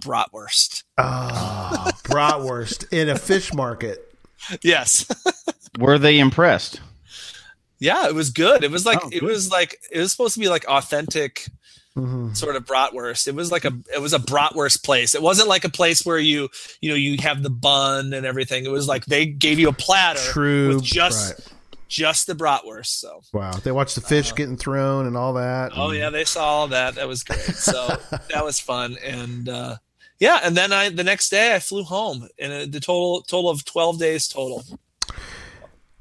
bratwurst. Oh, (laughs) bratwurst in a fish market. Yes. (laughs) Were they impressed? yeah, it was good. It was like Oh, it was like it was supposed to be like authentic hmm sort of bratwurst. It was like a it was a bratwurst place. It wasn't like a place where you you know you have the bun and everything. It was like they gave you a platter True. with just right. just the bratwurst. So Wow. They watched the fish getting thrown and all that. oh yeah, they saw all that. That was great. So (laughs) that was fun and uh yeah, and then I the next day I flew home and uh, the total total of 12 days total.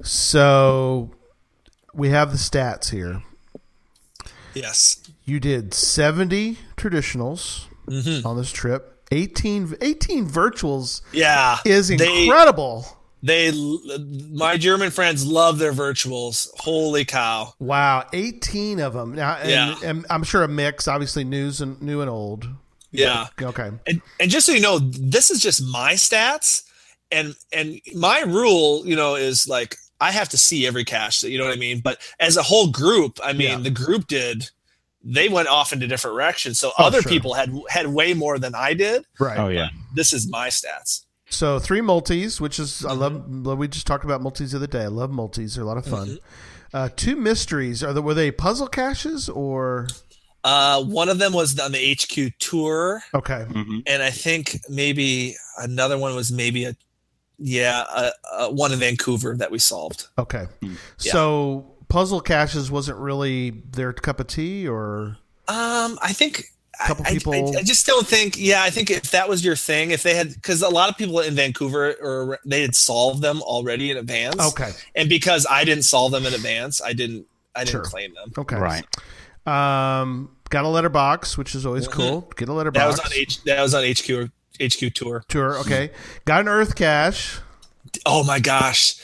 So we have the stats here. Yes. You did 70 traditionals Mhm. on this trip. 18, 18 virtuals Yeah. is incredible. They my German friends love their virtuals. Holy cow. wow, 18 of them. Now, and, Yeah. and I'm sure a mix, obviously news and new and old. Yeah. Okay. and, and just so you know this is just my stats and and my rule you know is like i have to see every cache you know what i mean but as a whole group i mean Yeah. the group did they went off into different directions so Oh, other sure. people had had way more than i did Right. Oh yeah. this is my stats So three multis, which is I love. Mm-hmm. We just talked about multis the other day. I love multis; they're a lot of fun. Mm-hmm. Uh, two mysteries. Are they were they puzzle caches or uh one of them was on the hq tour okay? Mhm. and i think maybe another one was maybe a yeah a, a one in vancouver that we solved Okay. Yeah. So puzzle caches wasn't really their cup of tea, or Um, I think Couple I, I- people- I, I just don't think. Yeah, I think if that was your thing, if they had, because a lot of people in Vancouver or they had solved them already in advance. okay, And because I didn't solve them in advance, I didn't. I didn't Sure. claim them. okay, Right. Um, got a letterbox, which is always cool. Get a letterbox. Mm-hmm. That was on H. That was on HQ or HQ tour. tour. Okay, got an Earth cache. Oh my gosh.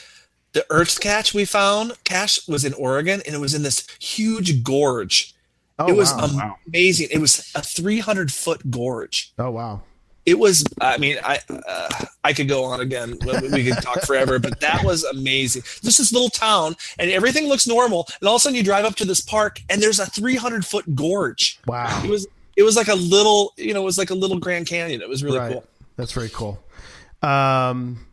The Earth cache we found, cache was in Oregon, and it was in this huge gorge. Oh it was wow. wow. amazing. It was a 300 foot gorge. oh wow. it was i mean i uh, i could go on again we, we could talk forever but that was amazing just this little town and everything looks normal and all of a sudden you drive up to this park and there's a 300 foot gorge Wow. it was it was like a little you know it was like a little grand canyon it was really right. cool That's very cool. Um,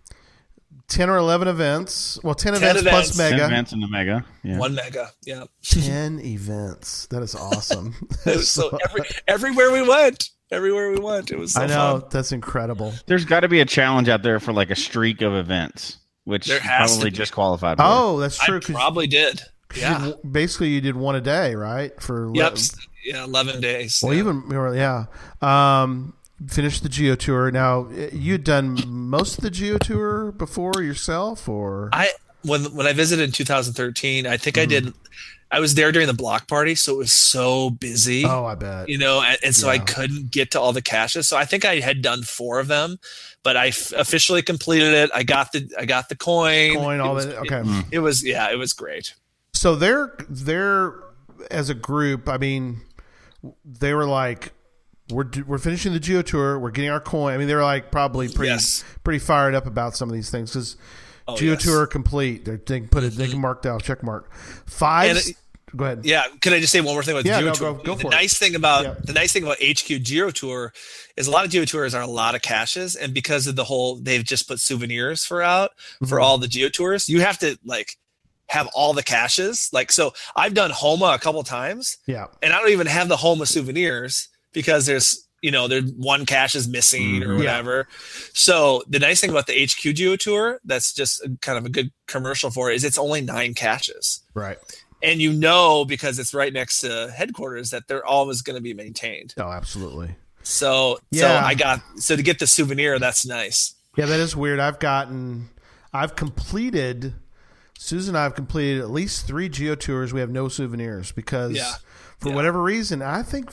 ten or eleven events. Well, ten, 10 events, plus events. Ten mega. events in the mega. Yeah. one mega yeah Ten events. That is awesome. (laughs) so every, everywhere we went everywhere we went it was so I know fun that's incredible. There's got to be a challenge out there for like a streak of events, which There has probably be. just qualified. For. Oh, that's i probably did yeah did- basically, you did one a day, right? For le- yep yeah 11 days Well, yeah. even more, yeah. Um, finished the Geo Tour. Now, you'd done most of the Geo Tour before yourself, or I when when I visited in 2013, I think I did Mm-hmm. I was there during the block party, so it was so busy. Oh, I bet. You know, and, and so I couldn't get to all the caches. So I think I had done four of them, but I f- officially completed it. I got the I got the coin. Coin, It all was- that. Okay. Mm. It was yeah, it was great. So they're they're as a group. I mean, they were like, we're we're finishing the Geo Tour. We're getting our coin. I mean, they were like probably pretty Yes. pretty fired up about some of these things because Oh, Geo yes. Mm-hmm. Tour complete. They're, they can put it. They can mark down check mark five. It- go ahead. Yeah, can I just say one more thing about Yeah, Geo no, Tour? go- go the for it. nice thing about Yeah. the nice thing about HQ Geo Tour is a lot of Geo Tours are a lot of caches, and because of the whole, they've just put souvenirs for out for Mhm. all the Geo Tours. You have to like have all the caches. Like so, I've done Homa a couple times, Yeah. and I don't even have the Homa souvenirs because there's you know there's one cache is missing or Mhm. Yeah. whatever. So the nice thing about the HQ Geo Tour, that's just kind of a good commercial for it, is it's only nine caches Right. and you know because it's right next to headquarters that they're always going to be maintained. Oh, absolutely. So, so Yeah. I got so to get the souvenir, that's nice. Yeah, that is weird. I've gotten, I've completed. Susan and I have completed at least three Geo tours. We have no souvenirs because, Yeah. for Yeah. whatever reason, I think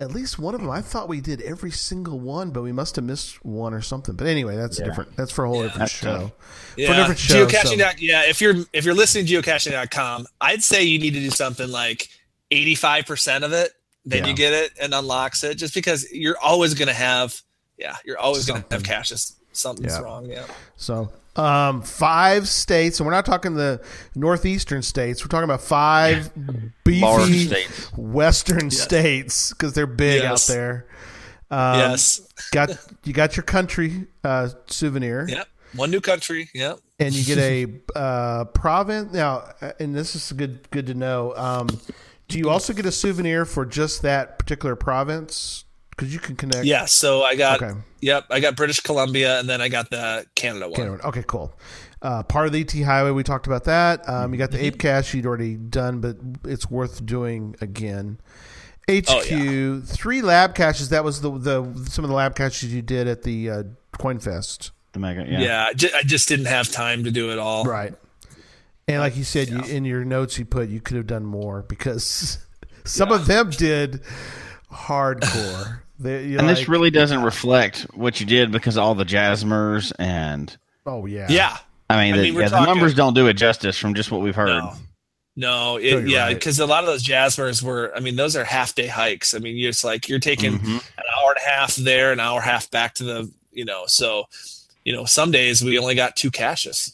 at least one of them. I thought we did every single one, but we must have missed one or something. But anyway, that's different. That's for a whole different show. Yeah, For a different show, geocaching. so- Yeah, if you're if you're listening to geocaching.com, I'd say you need to do something like 85 percent of it. Then Yeah. you get it and unlocks it, just because you're always going to have. Yeah, you're always going to have caches. Something's Yeah. wrong. Yeah. So, um, five states, and we're not talking the northeastern states. We're talking about five (laughs) beefy states. western states because they're big Yes. out there. Um, yes. got you got your country uh, souvenir. Yep. One new country. Yep. and you get a (laughs) uh, province now. uh, And this is good good to know. Um, do you also get a souvenir for just that particular province? Because you can connect. Yeah. So I got. Okay. Yep. I got British Columbia, and then I got the Canada one. Canada. Okay, cool. Uh, part of the ET Highway, we talked about that. Um, you got Mm-hmm. the Ape Cache you'd already done, but it's worth doing again. HQ Oh, yeah. three lab caches. That was the the some of the lab caches you did at the uh, Coin Fest, The mega, yeah. Yeah, I ju- I just didn't have time to do it all. right? And like you said, you, in your notes you put you could have done more because (laughs) some of them did hardcore. They, And like, this really doesn't reflect what you did because all the Jasmers and oh yeah, Yeah. I mean, I the, mean, we're yeah, the numbers don't do it justice from just what we've heard. No. No, No, it, you're yeah, right. because a lot of those Jasmers were, I mean, those are half day hikes. I mean, you're- it's like you're taking Mhm. an hour and a half there, an hour and a half back to the, you know, so, you know, some days we only got two caches,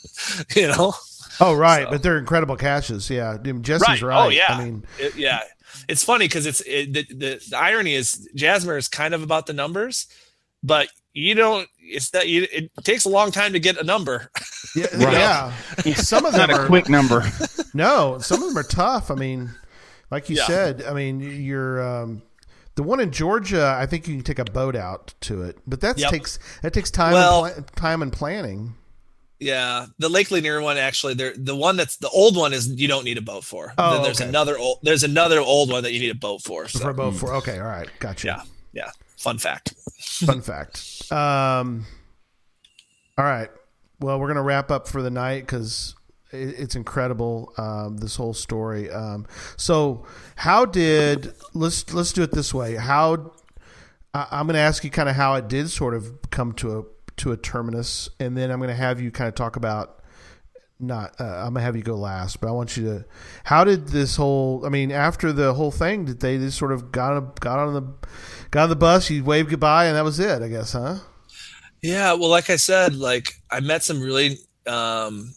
(laughs) you know? Oh right, So- but they're incredible caches. Yeah, I mean, Jesse's Right. right. Oh, yeah. I mean, It- yeah. It's funny because it's it, the, the, the irony is Jasmer is kind of about the numbers, but you don't, it's that you, it takes a long time to get a number. (laughs) yeah, Right. yeah. Some of them Not them a quick number. (laughs) no. Some of them are tough. I mean, like you Yeah. said. I mean, you're um, the one in Georgia. I think you can take a boat out to it, but that Yep. takes that takes time. Well- and pla- time and planning. Yeah, the Lake Lanier one actually, there the one that's the old one is you don't need a boat for. Oh, then there's okay. another old there's another old one that you need a boat for. So for a boat for okay, all right, gotcha. yeah, yeah. Fun fact. (laughs) Fun fact. Um, all right. Well, we're gonna wrap up for the night because it, it's incredible. Um, this whole story. Um, so, how did let's let's do it this way. How I, I'm gonna ask you kind of how it did sort of come to a to a terminus, and then I'm gonna have you kind of talk about. Not, uh, I'm gonna have you go last, but I want you to. How did this whole? I mean, after the whole thing, did they just sort of got got on the got on the bus? You waved goodbye, and that was it, I guess, huh? Yeah, well, like I said, like I met some really um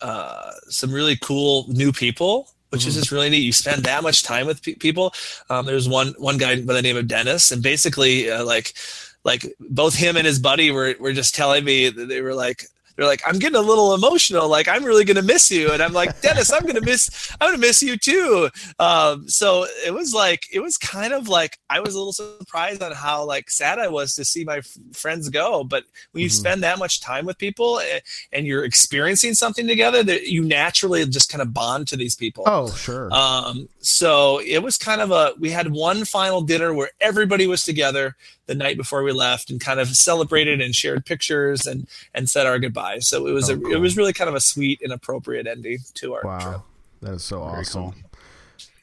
uh some really cool new people which is just really neat. You spend that much time with pe- people. Um, there's one one guy by the name of Dennis, and basically, uh, like, like both him and his buddy were were just telling me that they were like. They're like, I'm getting a little emotional. Like, I'm really gonna miss you, and I'm like, Dennis, I'm gonna miss, I'm gonna miss you too. Um, so it was like, it was kind of like I was a little surprised on how like sad I was to see my f- friends go. But when you Mhm. spend that much time with people eh, and you're experiencing something together, that you naturally just kind of bond to these people. Oh, sure. Um, so it was kind of a we had one final dinner where everybody was together the night before we left and kind of celebrated and shared pictures and and said our goodbyes. So it was Oh, a cool. it was really kind of a sweet and appropriate ending to our trip. wow. trip. That is so Very awesome. cool.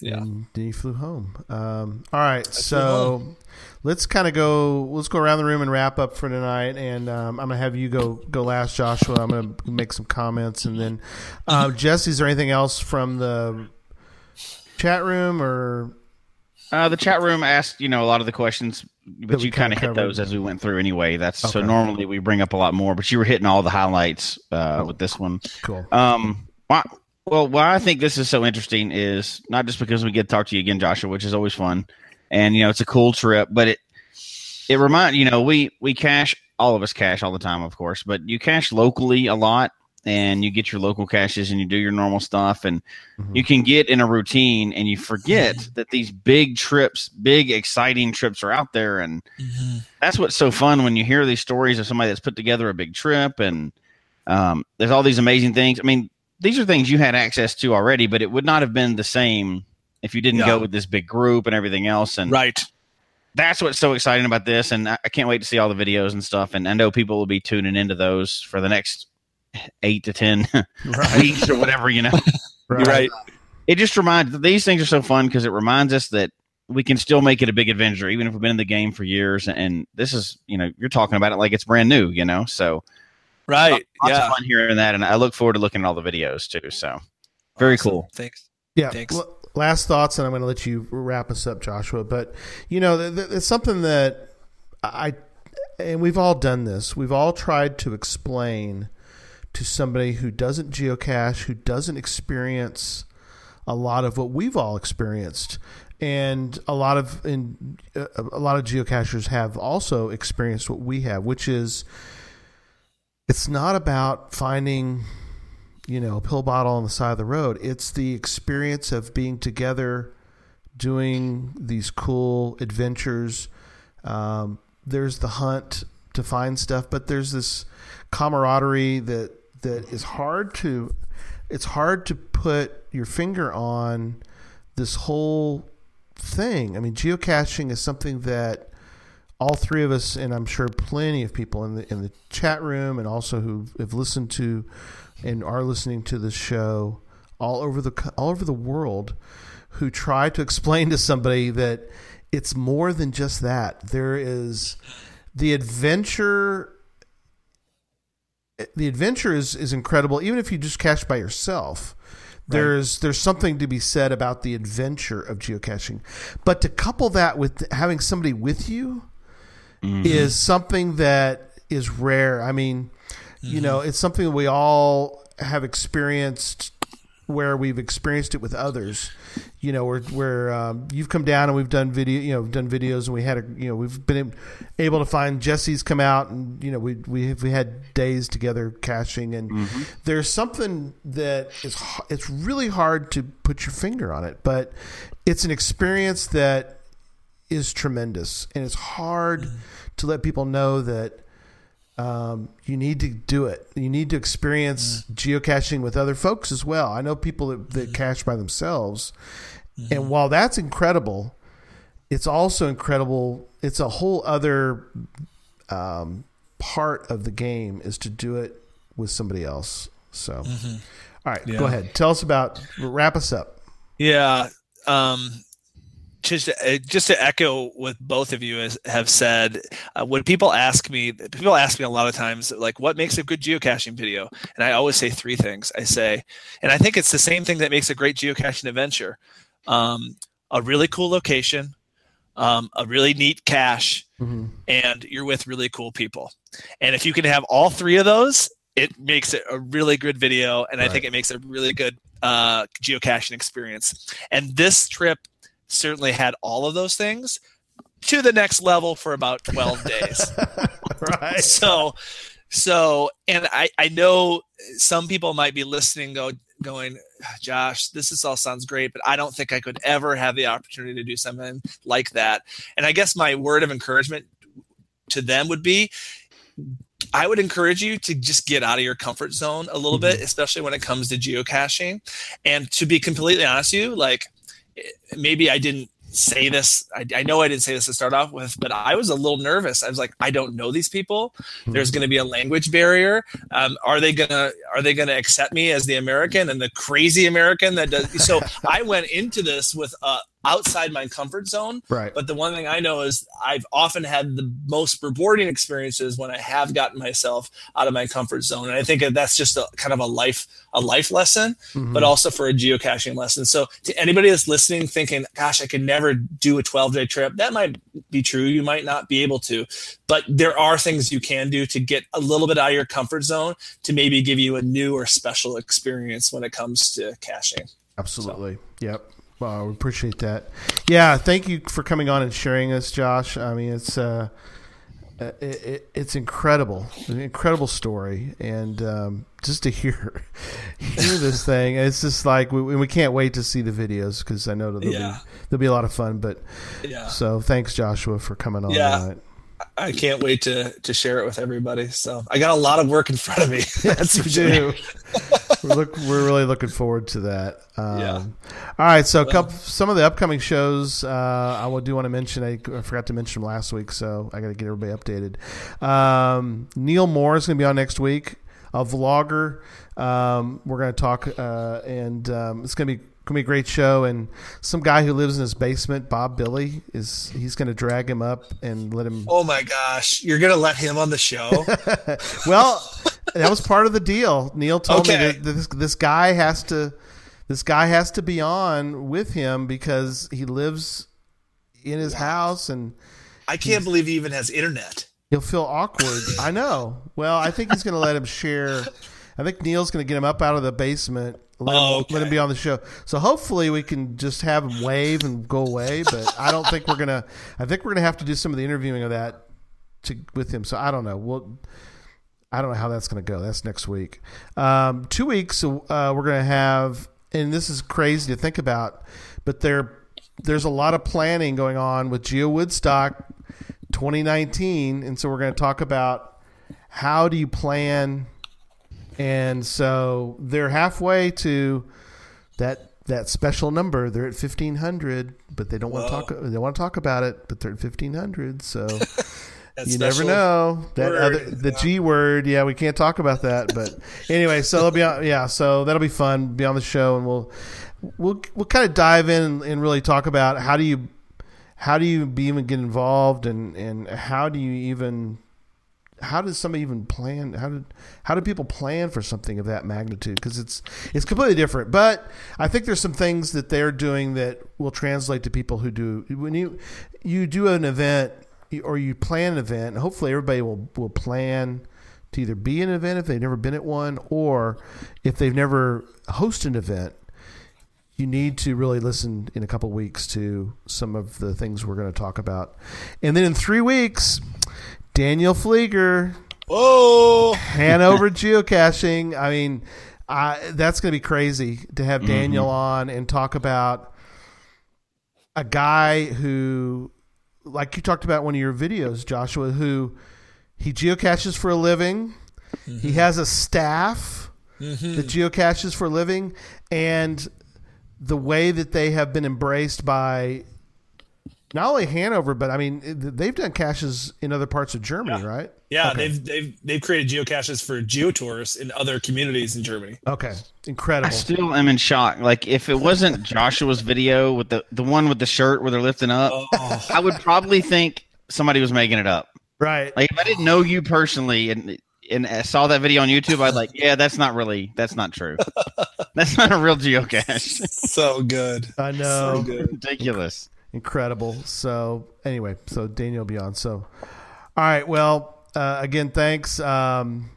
Yeah. And then you flew home. Um, all right, so let's kind of go. Let's go around the room and wrap up for tonight. And um, I'm gonna have you go go last, Joshua. I'm gonna make some comments, and then uh, (laughs) Jesse. Is there anything else from the chat room or? Uh, the chat room asked, you know, a lot of the questions, but you kind kinda hit those as we went through anyway. That's so normally we bring up a lot more, but you were hitting all the highlights uh, Oh. with this one. Cool. Um, why, well, why I think this is so interesting is not just because we get to talk to you again, Joshua, which is always fun, and you know it's a cool trip, but it it remind you know we we cache all of us cache all the time, of course, but you cache locally a lot, and you get your local caches and you do your normal stuff, and Mhm. you can get in a routine and you forget (laughs) that these big trips, big exciting trips are out there, and that's what's so fun when you hear these stories of somebody that's put together a big trip and um, there's all these amazing things. I mean, these are things you had access to already, but it would not have been the same if you didn't Yeah. go with this big group and everything else. And Right. that's what's so exciting about this. And I, I can't wait to see all the videos and stuff. And I know people will be tuning into those for the next eight to 10 Right. weeks or whatever, you know (laughs) You're right. it just reminds these things are so fun because it reminds us that we can still make it a big adventure even if we've been in the game for years and this is you know you're talking about it like it's brand new you know so Right. lots yeah. of fun hearing that and i look forward to looking at all the videos too so very Awesome. cool Thanks. Yeah. Thanks. l- last thoughts, and I'm going to let you wrap us up, Joshua. But you know, th- th- it's something that I and we've all done this. We've all tried to explain to somebody who doesn't geocache, who doesn't experience a lot of what we've all experienced. And a lot of in, uh, a lot of geocachers have also experienced what we have, which is it's not about finding you know, a pill bottle on the side of the road. It's the experience of being together, doing these cool adventures. Um, there's the hunt to find stuff, but there's this camaraderie that that is hard to. It's hard to put your finger on this whole thing. I mean, geocaching is something that all three of us, and I'm sure plenty of people in the in the chat room, and also who have listened to and are listening to this show all over the all over the world, who try to explain to somebody that it's more than just that. There is the adventure. The adventure is, is incredible, even if you just cache by yourself. There's there's something to be said about the adventure of geocaching, but to couple that with having somebody with you, mm-hmm. is something that is rare. I mean, you know, mm-hmm. it's something that we all have experienced where we've experienced it with others. You know, where where um, you've come down and we've done video, you know, done videos, and we had a, you know, we've been able to find Jesse's come out, and you know, we we we had days together caching, and there's something that is it's really hard to put your finger on it, but it's an experience that is tremendous, and it's hard to let people know that um, you need to do it. You need to experience geocaching with other folks as well. I know people that, that cache by themselves, and while that's incredible, it's also incredible. It's a whole other um, part of the game is to do it with somebody else. So, all right, go ahead. Tell us about. Wrap us up. Yeah. Um, just to, uh, just to echo what both of you has, have said, uh, when people ask me, people ask me a lot of times, like, what makes a good geocaching video? And I always say three things. I say, and I think it's the same thing that makes a great geocaching adventure: um, a really cool location, um, a really neat cache, and you're with really cool people. And if you can have all three of those, it makes it a really good video, and I think it makes a really good uh, geocaching experience. And this trip certainly had all of those things to the next level for about 12 days. (laughs) right. so, so, and I, I know some people might be listening, go, going, Josh, this is all sounds great, but I don't think I could ever have the opportunity to do something like that. And I guess my word of encouragement to them would be I would encourage you to just get out of your comfort zone a little mm-hmm. bit, especially when it comes to geocaching. And to be completely honest with you, like maybe I didn't say this. I, I know I didn't say this to start off with, but I was a little nervous. I was like, I don't know these people. There's going to be a language barrier. Um, are they gonna Are they gonna accept me as the American and the crazy American that does? So (laughs) I went into this with uh, outside my comfort zone. Right. But the one thing I know is I've often had the most rewarding experiences when I have gotten myself out of my comfort zone, and I think that that's just a kind of a life a life lesson, Mhm. but also for a geocaching lesson. So to anybody that's listening, thinking, "Gosh, I could never do a 12 day trip," that might be true. You might not be able to, but there are things you can do to get a little bit out of your comfort zone to maybe give you a new or special experience when it comes to caching. Absolutely. Yep. Well, we appreciate that. Yeah, thank you for coming on and sharing this, Josh. I mean, it's uh, uh, it, it, it's incredible, an incredible story, and um, just to hear (laughs) hear this thing, it's just like we, we can't wait to see the videos because I know that there'll Yeah. be there'll be a lot of fun. But Yeah. so thanks, Joshua, for coming on. Yeah. tonight. I can't wait to to share it with everybody. So I got a lot of work in front of me. (laughs) Yes, we (laughs) do. We're look, we're really looking forward to that. Um, Yeah. All right, so a couple, some of the upcoming shows uh, I will do want to mention. I, I forgot to mention them last week, so I got to get everybody updated. Um, Neil Moore is going to be on next week, a vlogger. Um, we're going to talk, uh, and um, it's going to be to be a great show. And some guy who lives in his basement, Bob Billy, is he's going to drag him up and let him Oh my gosh, you're gonna let him on the show? (laughs) well, that was part of the deal. Neil told me that this this guy has to this guy has to be on with him because he lives in his house and I can't believe he even has internet. he'll feel awkward. I know. Well, I think he's going to let him share. I think Neil's going to get him up out of the basement. Let, him, Oh, okay. let him be on the show. So hopefully we can just have him wave and go away. But I don't think we're gonna. I think we're gonna have to do some of the interviewing of that to with him. So I don't know. We'll. I don't know how that's going to go. That's next week. Um, two weeks, uh, we're going to have, and this is crazy to think about, but there, there's a lot of planning going on with Geo Woodstock 2019, and so we're going to talk about how do you plan, and so they're halfway to that that special number. They're at 1500, but they don't want to talk. They want to talk about it, but they're at 1500. So (laughs) you never know that word. other the G word. Yeah, we can't talk about that. But anyway, so it'll be on, (laughs) yeah, so that'll be fun. Be on the show, and we'll we'll we'll kind of dive in and, and really talk about how do you how do you be even get involved, and and how do you even how does somebody even plan how did how do people plan for something of that magnitude? Because it's it's completely different. But i think there's some things that they're doing that will translate to people who do when you you do an event or you plan an event hopefully everybody will will plan to either be an event if they've never been at one or if they've never hosted an event you need to really listen in a couple weeks to some of the things we're going to talk about. And then in three weeks Daniel Flieger, Oh, Hanover geocaching. I mean, I, that's going to be crazy to have mm-hmm. Daniel on and talk about a guy who, like you talked about one of your videos, Joshua, who he geocaches for a living. Mm-hmm. He has a staff mm-hmm. that geocaches for a living, and the way that they have been embraced by not only Hanover, but I mean, they've done caches in other parts of Germany, right? Yeah, Okay. they've they've they've created geocaches for geotours in other communities in Germany. Okay, incredible. I still am in shock. Like if it wasn't Joshua's video with the the one with the shirt where they're lifting up, Oh, I would probably think somebody was making it up. Right. Like if I didn't know you personally and and I saw that video on YouTube, I'd like, yeah, that's not really that's not true. (laughs) that's not a real geocache. so good. I know. So good. Ridiculous. Incredible. So anyway, so Daniel will be on. So all right. Well, uh, again, thanks. Um,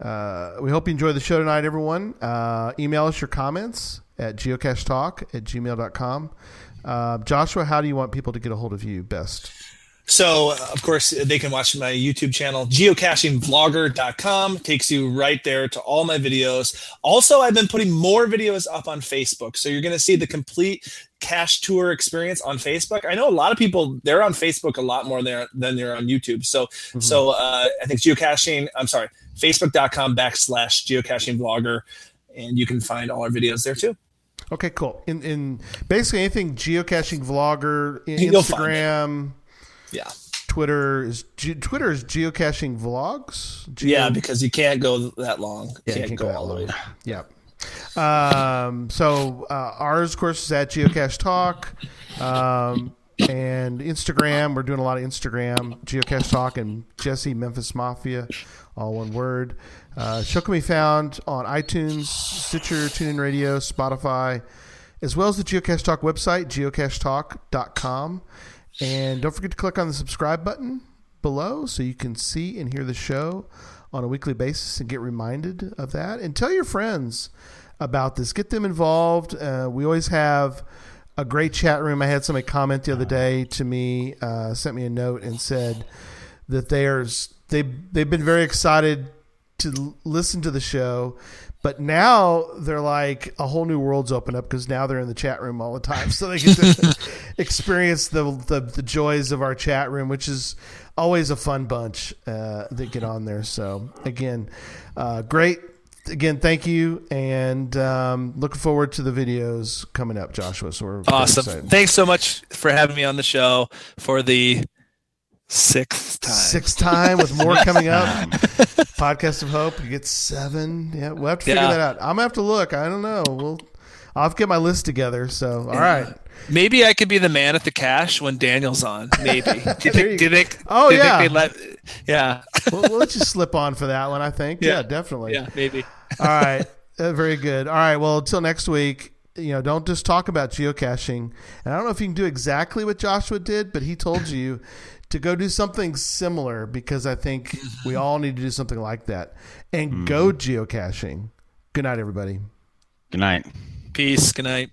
uh, we hope you enjoy the show tonight, everyone. Uh, email us your comments at geocachetalk at gmail.com. Uh, Joshua, how do you want people to get a hold of you best? So, of course, they can watch my YouTube channel, geocachingvlogger.com. Takes you right there to all my videos. Also, I've been putting more videos up on Facebook. So, you're going to see the complete cache tour experience on Facebook. I know a lot of people, they're on Facebook a lot more there than they're on YouTube. So, so uh, I think geocaching, I'm sorry, facebook.com backslash geocaching vlogger. And you can find all our videos there too. Okay, cool. In in basically anything geocaching vlogger, i- You'll find it. Instagram, Yeah. Twitter is ge- Twitter is geocaching vlogs. Geo- Yeah, because you can't go that long. You Yeah, can't can't go go all the way. Yep. Um, so uh, ours, of course, is at Geocache Talk, um, and Instagram. We're doing a lot of Instagram, Geocache Talk, and Jesse Memphis Mafia, all one word. Uh, show can be found on iTunes, Stitcher, TuneIn Radio, Spotify, as well as the Geocache Talk website, geocachetalk.com. And don't forget to click on the subscribe button below so you can see and hear the show on a weekly basis and get reminded of that. And tell your friends about this. Get them involved. Uh, we always have a great chat room. I had somebody comment the other day to me, uh, sent me a note and said that there's they they've been very excited to listen to the show, but now they're like a whole new world's opened up because now they're in the chat room all the time, so they get to (laughs) experience the, the the joys of our chat room, which is always a fun bunch uh, that get on there. So again, uh, great. Again, thank you, and um, looking forward to the videos coming up, Joshua. So we're Awesome. Thanks so much for having me on the show for the sixth time. Sixth time with more coming up. (laughs) Podcast of Hope. You get seven. Yeah, we'll have to figure Yeah. that out. I'm gonna have to look. I don't know. We'll. I'll have to get my list together. So, all right. Maybe I could be the man at the cache when Daniel's on. Maybe. (laughs) Do you There you think? Do you think? Oh, do you yeah. Think they'd let, yeah. we'll, we'll let you slip on for that one. I think. Yeah, Yeah. definitely. Yeah. Maybe. All right. Uh, very good. All right. Well, until next week. You know, don't just talk about geocaching. And I don't know if you can do exactly what Joshua did, but he told you to go do something similar because I think we all need to do something like that and go geocaching. Good night, everybody. Good night. Peace. Good night.